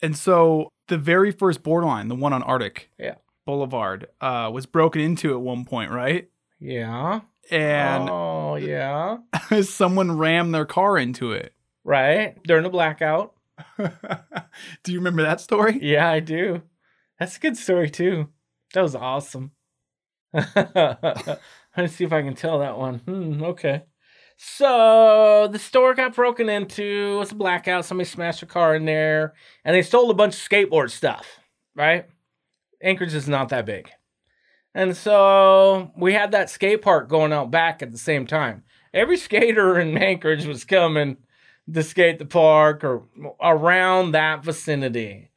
And so the very first borderline, the one on Arctic Yeah. Boulevard, uh, was broken into at one point, right? Yeah. And oh yeah. someone rammed their car into it. Right. During the blackout. do you remember that story? Yeah, I do. That's a good story too. That was awesome. Let's see if I can tell that one. Hmm, okay. So the store got broken into. It was a blackout. Somebody smashed a car in there, and they stole a bunch of skateboard stuff. Right? Anchorage is not that big, and so we had that skate park going out back at the same time. Every skater in Anchorage was coming to skate the park or around that vicinity.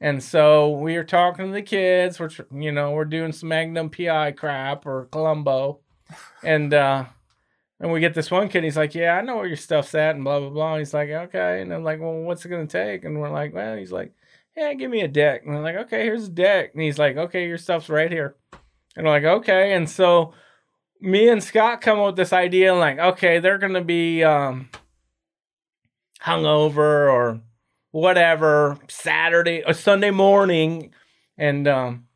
And so we are talking to the kids, which you know, we're doing some Magnum PI crap or Columbo. And uh and we get this one kid, he's like, Yeah, I know where your stuff's at, and blah blah blah. He's like, Okay. And I'm like, Well, what's it gonna take? And we're like, Well, he's like, Yeah, give me a deck. And I'm like, Okay, here's a deck. And he's like, Okay, your stuff's right here. And I'm like, Okay. And so me and Scott come up with this idea, like, okay, they're gonna be um hungover or whatever Saturday or Sunday morning, and um,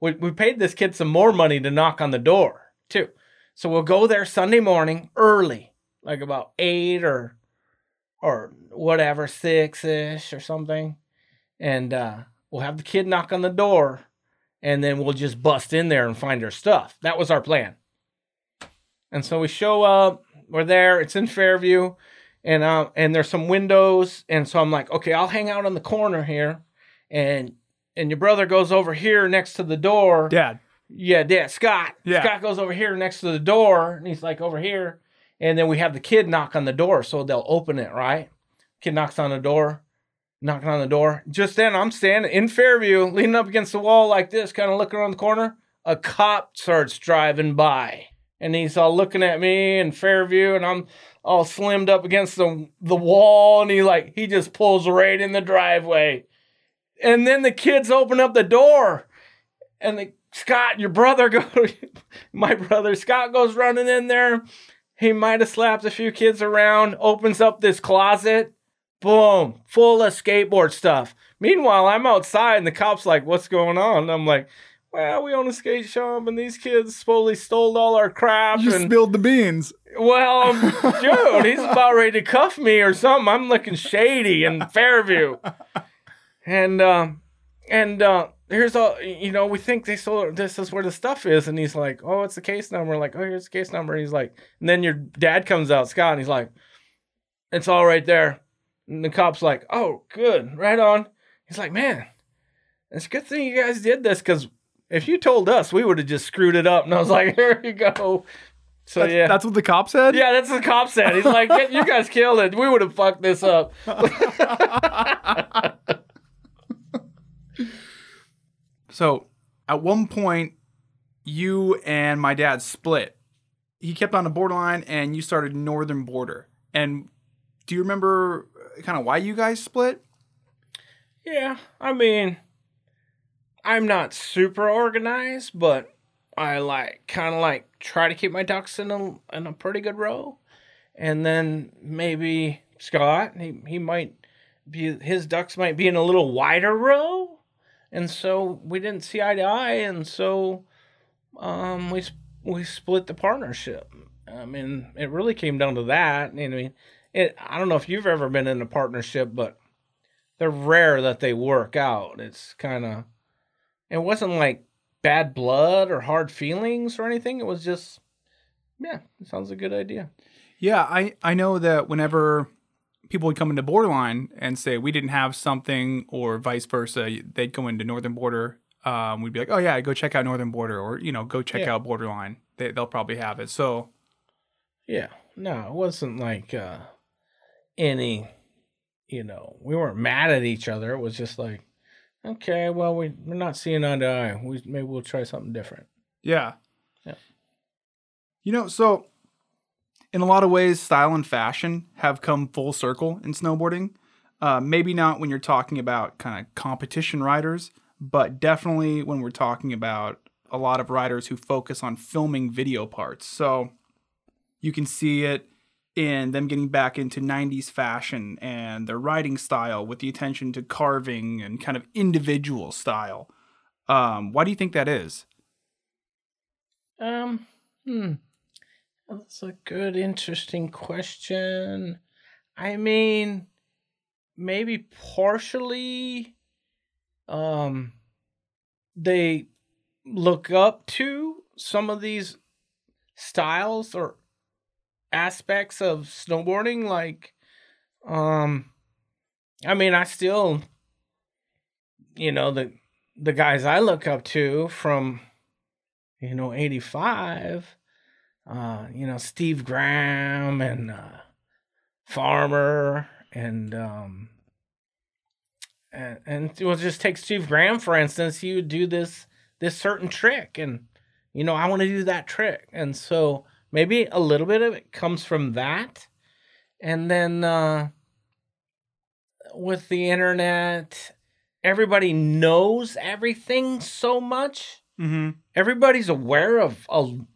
we we paid this kid some more money to knock on the door too. So we'll go there Sunday morning early, like about eight or or whatever six ish or something, and uh, we'll have the kid knock on the door, and then we'll just bust in there and find her stuff. That was our plan. And so we show up. We're there. It's in Fairview and um and there's some windows and so i'm like okay i'll hang out on the corner here. And and your brother goes over here next to the door. Dad. yeah dad scott. Yeah. scott goes over here next to the door and he's like over here. And then we have the kid knock on the door so they'll open it right? Kid knocks on the door knocking on the door. Just then i'm standing in fairview leaning up against the wall like this kind of looking around the corner. A cop starts driving by and he's all looking at me in fairview and i'm all slimmed up against the the wall and he like he just pulls right in the driveway. And then the kids open up the door and the scott your brother go my brother scott goes running in there. He might have slapped a few kids around opens up this closet boom full of skateboard stuff. Meanwhile i'm outside and the cops like what's going on? And i'm like well, we own a skate shop, and these kids supposedly stole all our crap. You and spilled the beans. well, dude, he's about ready to cuff me or something. I'm looking shady in Fairview, and um, and uh, here's all you know. We think they stole. This is where the stuff is, and he's like, "Oh, it's the case number." Like, "Oh, here's the case number." And he's like, and then your dad comes out, Scott, and he's like, "It's all right there." And the cop's like, "Oh, good, right on." He's like, "Man, it's a good thing you guys did this because." If you told us, we would have just screwed it up. And I was like, "Here you go." So That's, yeah, that's what the cop said? yeah, that's what the cop said. He's like, "Yeah, you guys killed it. We would have fucked this up. So at one point, you and my dad split. He kept on the borderline, and you started northern border. And do you remember uh, kind of why you guys split? yeah, I mean, I'm not super organized, but I like kind of like try to keep my ducks in a in a pretty good row. And then maybe Scott, he he might be his ducks might be in a little wider row. And so we didn't see eye to eye, and so um, we we split the partnership. I mean, it really came down to that. I mean, it. I don't know if you've ever been in a partnership, but they're rare that they work out. It's kind of. It wasn't like bad blood or hard feelings or anything. It was just, yeah, it sounds a good idea. Yeah, I, I know that whenever people would come into borderline and say we didn't have something or vice versa, they'd go into northern border. Um, we'd be like, oh yeah, go check out northern border, or you know, go check Yeah. out borderline. They, they'll probably have it. So Yeah, no, it wasn't like uh, any, you know, we weren't mad at each other. It was just like, okay, well, we we're not seeing eye to eye. We maybe we'll try something different. Yeah. Yeah. You know, so in a lot of ways, style and fashion have come full circle in snowboarding. Uh, maybe not when you're talking about kind of competition riders, but definitely when we're talking about a lot of riders who focus on filming video parts. So you can see it in them getting back into 90s fashion and their writing style with the attention to carving and kind of individual style. Um, why do you think that is? Um, hmm, that's a good, interesting question. I mean, maybe partially, um, they look up to some of these styles or aspects of snowboarding like um i mean i still you know the the guys i look up to from you know 85 uh you know steve graham and uh farmer and um and, and we'll just take steve graham for instance he would do this this certain trick and you know i want to do that trick. And so maybe a little bit of it comes from that. And then uh with the internet everybody knows everything so much. Mm-hmm. everybody's aware of,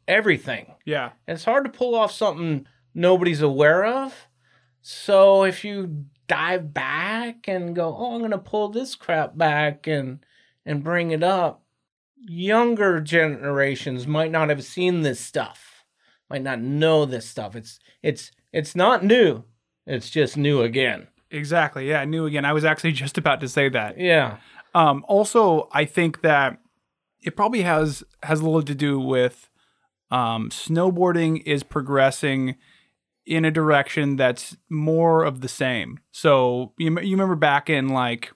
everything. Yeah. it's hard to pull off something nobody's aware of. So if you dive back and go oh i'm gonna pull this crap back and and bring it up younger generations might not have seen this stuff might not know this stuff it's it's it's not new it's just new again Exactly. Yeah, new again. I was actually just about to say that. yeah Um, also, I think that it probably has has a little to do with um, snowboarding is progressing in a direction that's more of the same. So you, you remember back in like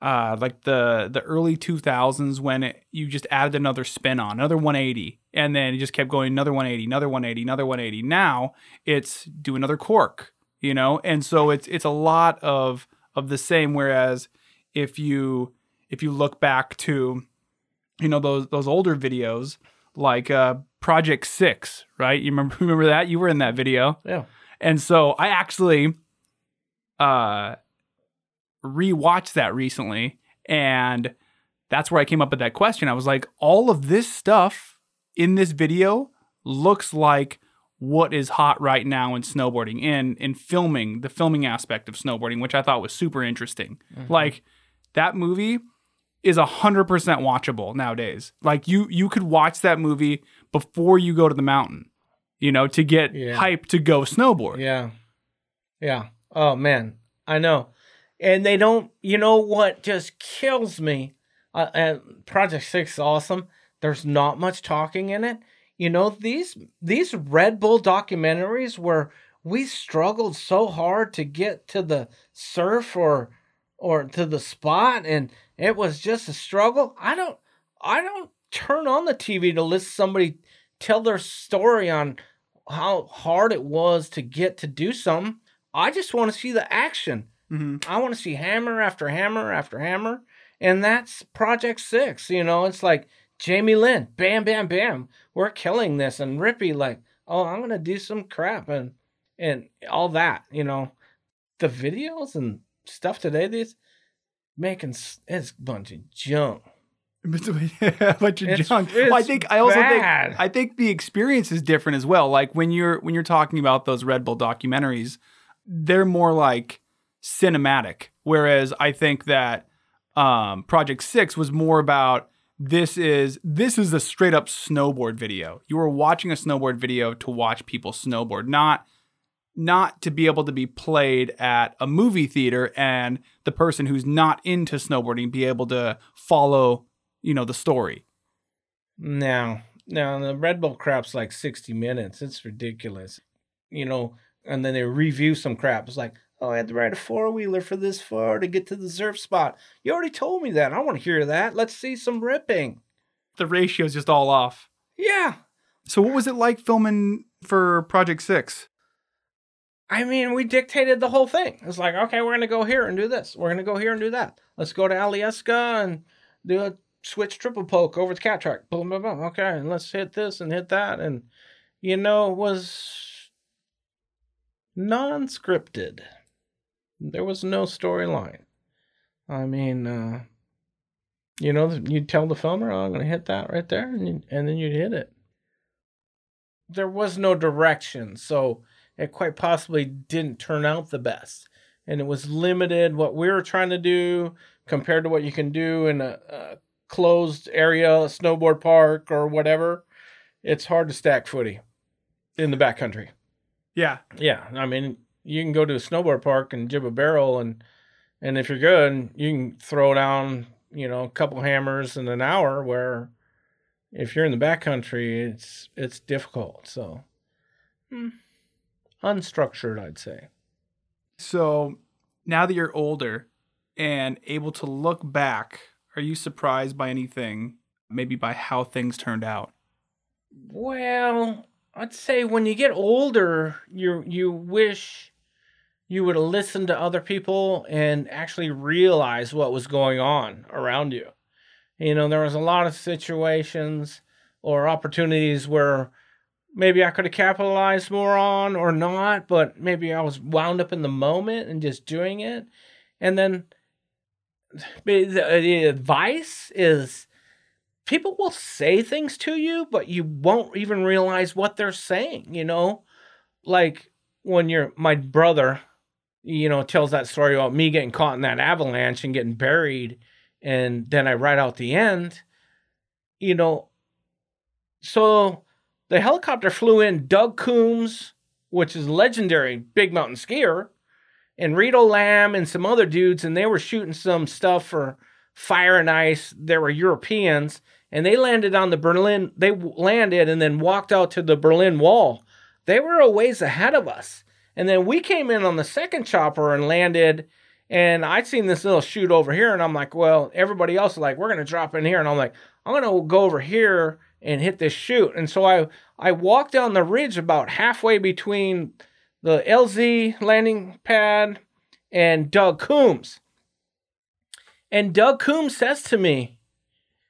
uh, like the the early 2000s when it, you just added another spin on another 180 and then it just kept going another 180 another 180 another 180 now it's do another cork you know? And so it's it's a lot of of the same. Whereas if you if you look back to you know those those older videos like uh project 6 right? You remember remember that? You were in that video. Yeah. And so I actually uh rewatched that recently and that's where I came up with that question. I was like, all of this stuff in this video looks like what is hot right now in snowboarding in in filming, the filming aspect of snowboarding, which I thought was super interesting. Mm-hmm. Like that movie is 100% watchable nowadays. Like you you could watch that movie before you go to the mountain, you know, to get Yeah. hype to go snowboard. Yeah. Yeah. Oh man, I know. And they don't. You know what just kills me? Uh, and Project Six is awesome. There's not much talking in it. You know these these Red Bull documentaries where we struggled so hard to get to the surf or or to the spot, and it was just a struggle. I don't. I don't turn on the TV to listen to somebody tell their story on how hard it was to get to do something. I just want to see the action. Mhm. I want to see hammer after hammer after hammer. And that's Project Six. You know, it's like Jamie Lynn, bam, bam, bam. We're killing this. And Rippy, like, oh, I'm gonna do some crap and and all that, you know. The videos and stuff today, these making it's a bunch of junk. a bunch of It's- junk. Well, I think I also bad. think I think the experience is different as well. Like when you're when you're talking about those Red Bull documentaries, they're more like cinematic. Whereas I think that um, Project Six was more about this is this is a straight up snowboard video. You were watching a snowboard video to watch people snowboard, not not to be able to be played at a movie theater and the person who's not into snowboarding be able to follow, you know, the story. Now, now the Red Bull crap's like 60 minutes. It's ridiculous. You know, and then they review some crap. It's like, oh, I had to ride a four wheeler for this far to get to the surf spot. You already told me that. I want to hear that. Let's see some ripping. The ratio's just all off. Yeah. So what was it like filming for Project 6? I mean, we dictated the whole thing. It's like, okay, we're going to go here and do this. We're going to go here and do that. Let's go to Alyeska and do a switch triple poke over the cat track. Boom, boom, boom. Okay, and let's hit this and hit that. And, you know, it was non scripted. There was no storyline. I mean, uh, you know, you'd tell the filmer, oh, I'm going to hit that right there. And, you, and then you'd hit it. There was no direction. So, it quite possibly didn't turn out the best. And it was limited what we were trying to do compared to what you can do in a, a closed area, a snowboard park, or whatever. It's hard to stack footy in the backcountry. Yeah. Yeah, I mean, you can go to a snowboard park and jib a barrel, and and if you're good, you can throw down, you know, a couple hammers in an hour. Where if you're in the backcountry, it's it's difficult. So, hmm, unstructured, I'd say. So now that you're older and able to look back, are you surprised by anything? Maybe by how things turned out? Well, I'd say when you get older, you you wish you would have listened to other people and actually realize what was going on around you. You know, there was a lot of situations or opportunities where maybe I could have capitalized more on or not, but maybe I was wound up in the moment and just doing it. And then the, uh, the advice is people will say things to you, but you won't even realize what they're saying, you know? Like when you're my brother, you know, tells that story about me getting caught in that avalanche and getting buried, and then I write out the end, you know. So the helicopter flew in Doug Coombs, which is legendary big mountain skier, and Rito Lamb and some other dudes, and they were shooting some stuff for Fire and Ice. They were Europeans, and they landed on the Berlin. They landed and then walked out to the Berlin Wall. They were a ways ahead of us, and then we came in on the second chopper and landed. And I'd seen this little shoot over here, and I'm like, well, everybody else is like, we're gonna drop in here, and I'm like, I'm gonna go over here and hit this chute. And so I I walked down the ridge about halfway between the LZ landing pad and Doug Coombs. And Doug Coombs says to me,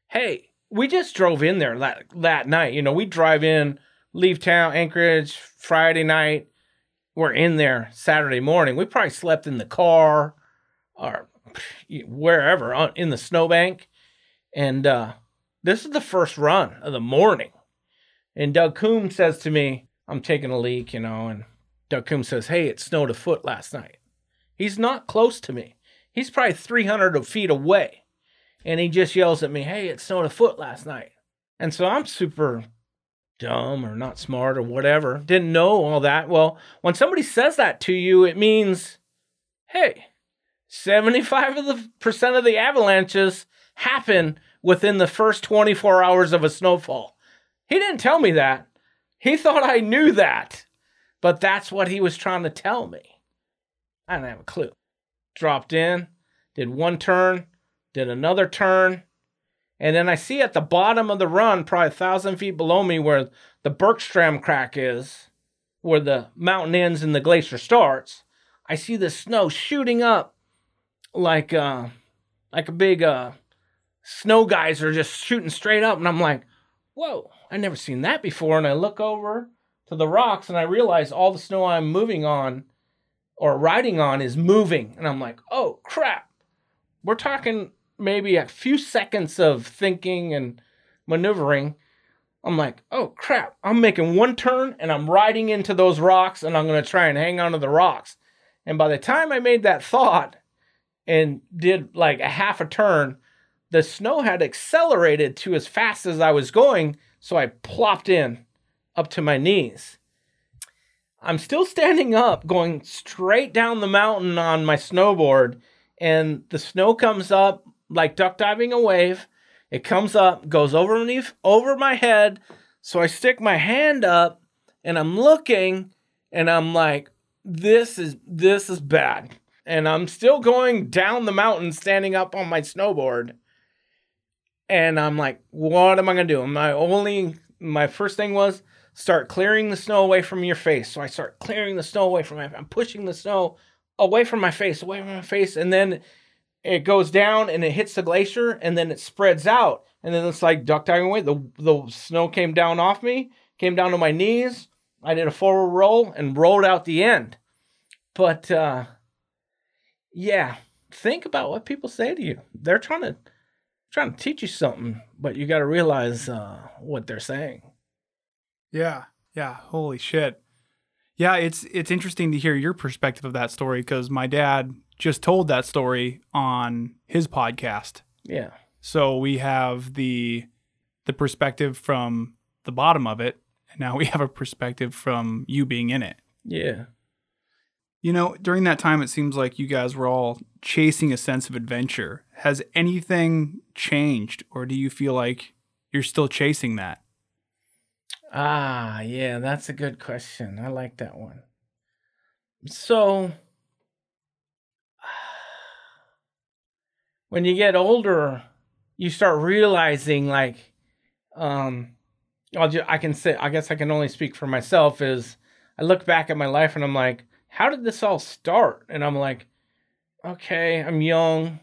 Hey, we just drove in there that, that night. You know, we drive in, leave town, Anchorage, Friday night. We're in there Saturday morning. We probably slept in the car or wherever on, in the snowbank. And uh, this is the first run of the morning. And Doug Coombs says to me, I'm taking a leak, you know, and Doug Coombs says, Hey, it snowed a foot last night. He's not close to me. He's probably 300 feet away. and he just yells at me, "Hey, it snowed a foot last night." And so I'm super dumb or not smart or whatever. Didn't know all that. Well, when somebody says that to you, it means, hey, 75 of the percent of the avalanches happen within the first 24 hours of a snowfall. He didn't tell me that. He thought I knew that. But that's what he was trying to tell me. I didn't have a clue. Dropped in, did one turn, did another turn, and then I see at the bottom of the run, probably a thousand feet below me, where the bergschrund crack is, where the mountain ends and the glacier starts. I see the snow shooting up like uh like a big uh snow geyser just shooting straight up, and I'm like, whoa, I never seen that before. And I look over to the rocks and I realize all the snow I'm moving on or riding on is moving. And I'm like, oh crap. We're talking maybe a few seconds of thinking and maneuvering. I'm like, oh crap. I'm making one turn and I'm riding into those rocks and I'm going to try and hang on to the rocks. And by the time I made that thought and did like a half a turn, the snow had accelerated to as fast as I was going. So I plopped in up to my knees. I'm still standing up, going straight down the mountain on my snowboard, and the snow comes up like duck diving a wave. It comes up, goes over me, over my head. So I stick my hand up, and I'm looking, and I'm like, "This is this is bad." And I'm still going down the mountain, standing up on my snowboard, and I'm like, "What am I gonna do?" My only, my first thing was start clearing the snow away from your face. So I start clearing the snow away from my I'm pushing the snow away from my face, away from my face, and then it goes down and it hits the glacier and then it spreads out. And then it's like duck diving away. The the snow came down off me, came down to my knees. I did a forward roll and rolled out the end. But uh yeah, think about what people say to you. They're trying to trying to teach you something, but you got to realize uh, what they're saying. Yeah. Yeah. Holy shit. Yeah, it's it's interesting to hear your perspective of that story because my dad just told that story on his podcast. Yeah. So we have the the perspective from the bottom of it, and now we have a perspective from you being in it. Yeah. You know, during that time, it seems like you guys were all chasing a sense of adventure. Has anything changed, or do you feel like you're still chasing that? Ah, yeah, that's a good question. I like that one. So, when you get older, you start realizing, like, um, I'll just, I can say, I guess I can only speak for myself. Is I look back at my life and I'm like, how did this all start? And I'm like, okay, I'm young,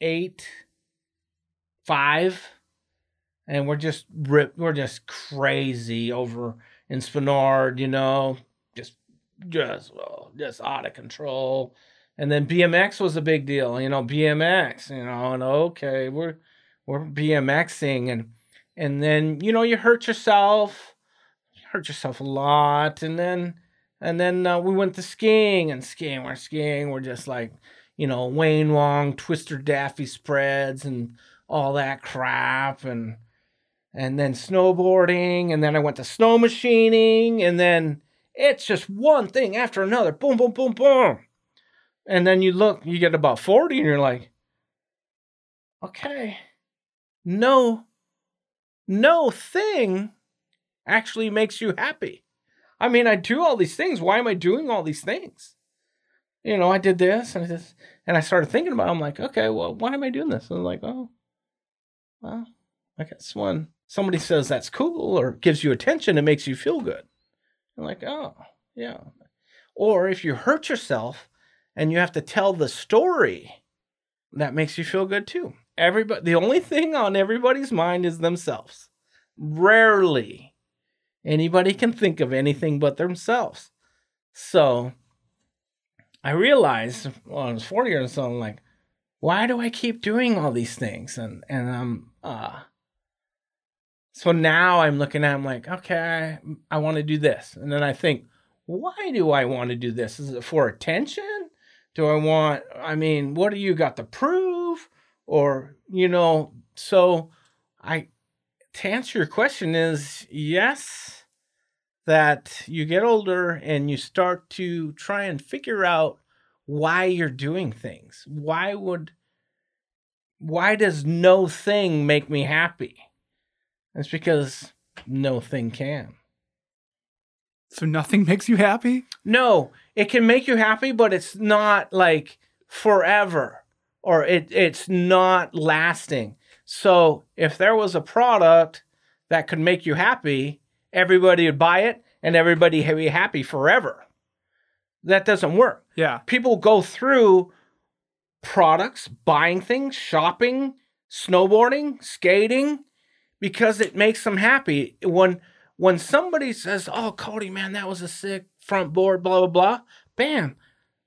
eight, five and we're just rip, we're just crazy over in Spenard, you know, just just just out of control. And then BMX was a big deal, you know, BMX, you know, and okay, we're we're BMXing and and then you know you hurt yourself, you hurt yourself a lot, and then and then uh, we went to skiing and skiing, we're skiing, we're just like you know Wayne Wong, Twister Daffy spreads and all that crap and and then snowboarding, and then I went to snow machining, and then it's just one thing after another. Boom, boom, boom, boom. And then you look, you get about 40, and you're like, okay, no, no thing actually makes you happy. I mean, I do all these things. Why am I doing all these things? You know, I did this and I just, and I started thinking about. It. I'm like, okay, well, why am I doing this? And I'm like, oh, well, I guess one somebody says that's cool or gives you attention, it makes you feel good. I'm like, oh, yeah. Or if you hurt yourself and you have to tell the story, that makes you feel good too. Everybody, the only thing on everybody's mind is themselves. Rarely anybody can think of anything but themselves. So I realized when I was 40 or something, like, why do I keep doing all these things? And and I'm uh so now I'm looking at I'm like, okay, I want to do this. And then I think, why do I want to do this? Is it for attention? Do I want I mean, what do you got to prove? or you know so i to answer your question is yes that you get older and you start to try and figure out why you're doing things why would why does no thing make me happy it's because no thing can So nothing makes you happy? no, it can make you happy, but it's not like forever or it it's not lasting. So if there was a product that could make you happy, everybody would buy it and everybody would be happy forever. That doesn't work. Yeah. People go through products, buying things, shopping, snowboarding, skating because it makes them happy. When when somebody says, "Oh, Cody, man, that was a sick front board," blah blah blah, bam,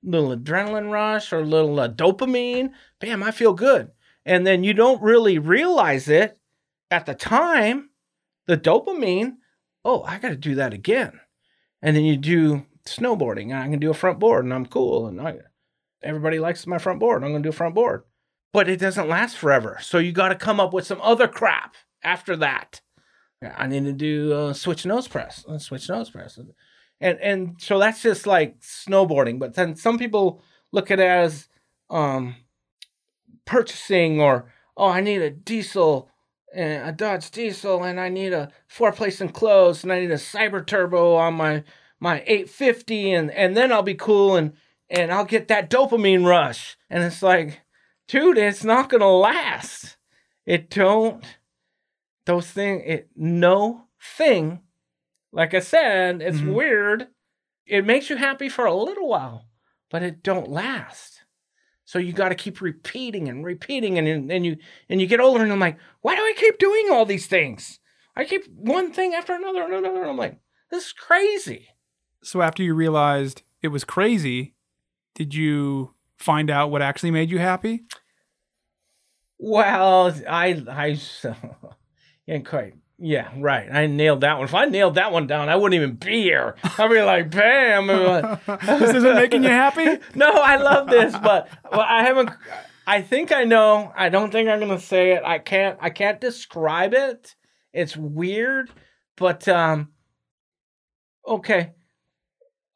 little adrenaline rush or little uh, dopamine, bam, I feel good. And then you don't really realize it at the time, the dopamine. Oh, I got to do that again. And then you do snowboarding. I can do a front board, and I'm cool, and I, everybody likes my front board. I'm gonna do a front board, but it doesn't last forever. So you got to come up with some other crap after that. I need to do uh, switch nose press, uh, switch nose press, and and so that's just like snowboarding. But then some people look at it as um, purchasing, or oh, I need a diesel, uh, a Dodge diesel, and I need a four place enclosed, and I need a Cyber Turbo on my my 850, and and then I'll be cool, and and I'll get that dopamine rush. And it's like, dude, it's not gonna last. It don't those thing it no thing like i said it's Mhm. weird. It makes you happy for a little while but it don't last. So you got to keep repeating and repeating and and you and you get older and i'm like why do i keep doing all these things? I keep one thing after another and another. And i'm like this is crazy. So after you realized it was crazy, did you find out what actually made you happy? well i i yeah quite yeah right i nailed that one if i nailed that one down i wouldn't even be here i'd be like bam like, this isn't making you happy? no, I love this, but well, I haven't. I think I know. I don't think I'm gonna say it. I can't. I can't describe it. It's weird, but um. Okay,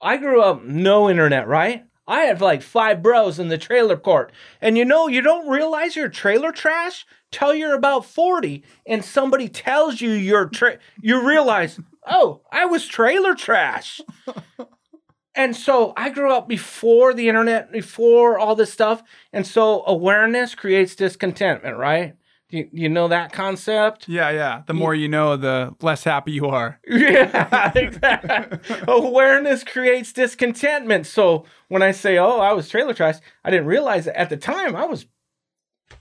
I grew up no internet, right? I have like five bros in the trailer court, and you know you don't realize you're trailer trash till you're about forty, and somebody tells you you're tra- you realize, oh, I was trailer trash. And so I grew up before the internet, before all this stuff. And so awareness creates discontentment, right? You, you know that concept? Yeah, yeah. The more you know, the less happy you are. Yeah, exactly. awareness creates discontentment. So when I say, "Oh, I was trailer trash," I didn't realize that at the time I was,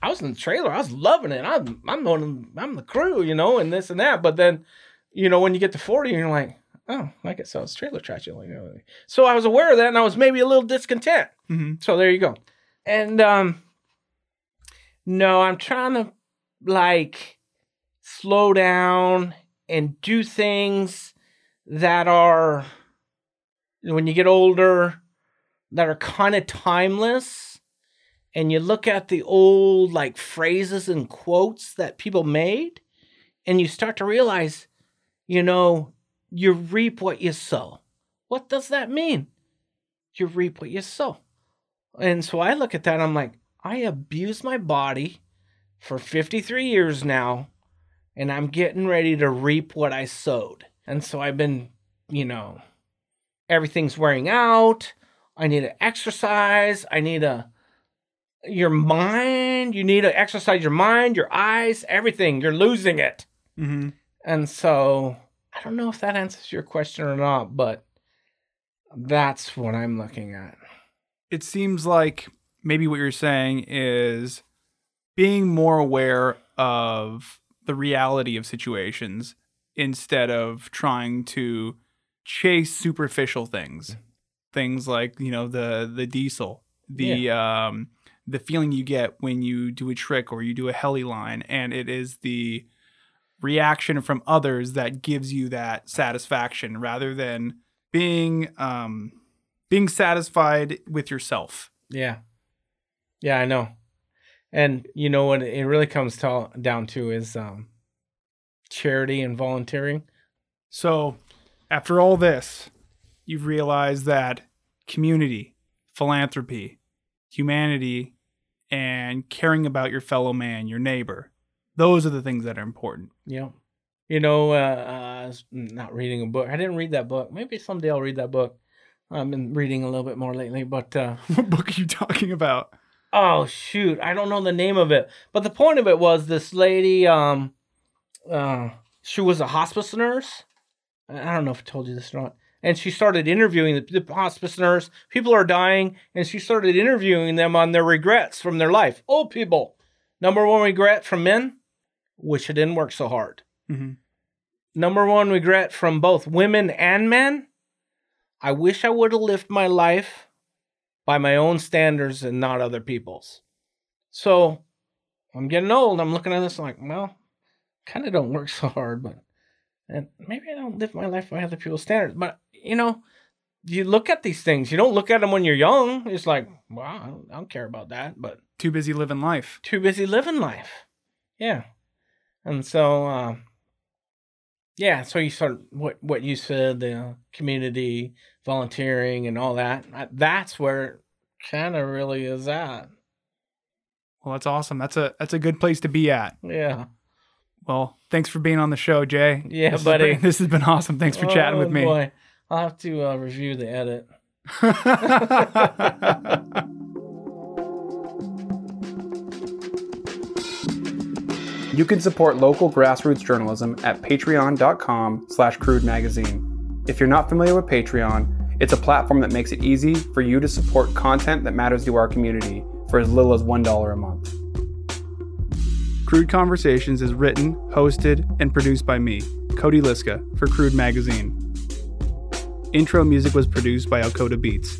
I was in the trailer. I was loving it. I'm, I'm on, I'm the crew, you know, and this and that. But then, you know, when you get to forty, you're like, "Oh, I guess I was trailer trash." You know? So I was aware of that, and I was maybe a little discontent. hmm So there you go. And um no, I'm trying to like slow down and do things that are when you get older that are kind of timeless and you look at the old like phrases and quotes that people made and you start to realize you know you reap what you sow. What does that mean? You reap what you sow. And so I look at that, I'm like, I abuse my body for 53 years now, and I'm getting ready to reap what I sowed. And so I've been, you know, everything's wearing out. I need to exercise. I need to, your mind, you need to exercise your mind, your eyes, everything. You're losing it. hmm And so I don't know if that answers your question or not, but that's what I'm looking at. It seems like maybe what you're saying is being more aware of the reality of situations instead of trying to chase superficial things. Things like, you know, the the diesel, the um the feeling you get when you do a trick or you do a heli line and it is the reaction from others that gives you that satisfaction rather than being um being satisfied with yourself. Yeah. Yeah, I know. And you know what it really comes to, down to is um, charity and volunteering. So, after all this, you've realized that community, philanthropy, humanity, and caring about your fellow man, your neighbor, those are the things that are important. Yeah. You know, uh, uh, I was not reading a book. I didn't read that book. Maybe someday I'll read that book. I've been reading a little bit more lately, but uh, what book are you talking about? Oh shoot, I don't know the name of it. But the point of it was this lady. Um, uh, she was a hospice nurse. I don't know if I told you this or not. And she started interviewing the, the hospice nurse. People are dying, and she started interviewing them on their regrets from their life. Old people. Number one regret from men, wish I didn't work so hard. Mhm. Number one regret from both women and men, I wish I would have lived my life by my own standards and not other people's. So I'm getting old. I'm looking at this like, well, kind of don't work so hard, but and maybe I don't live my life by other people's standards. But you know, you look at these things. You don't look at them when you're young. It's like, wow, I don't, I don't care about that. But Too busy living life. too busy living life. Yeah. And so, uh, yeah, so you start what what you said, the community volunteering and all that. That's where kind of really is at. Well, that's awesome. That's a that's a good place to be at. Yeah. Well, thanks for being on the show, Jay. Yeah, This has buddy. been- this has been awesome. Thanks for chatting Oh, with me. boy. I'll have to uh, review the edit. You can support local grassroots journalism at patreon.com slash crude magazine. If you're not familiar with Patreon, it's a platform that makes it easy for you to support content that matters to our community for as little as $1 a month. Crude Conversations is written, hosted, and produced by me, Cody Liska, for Crude Magazine. Intro music was produced by Alcoda Beats.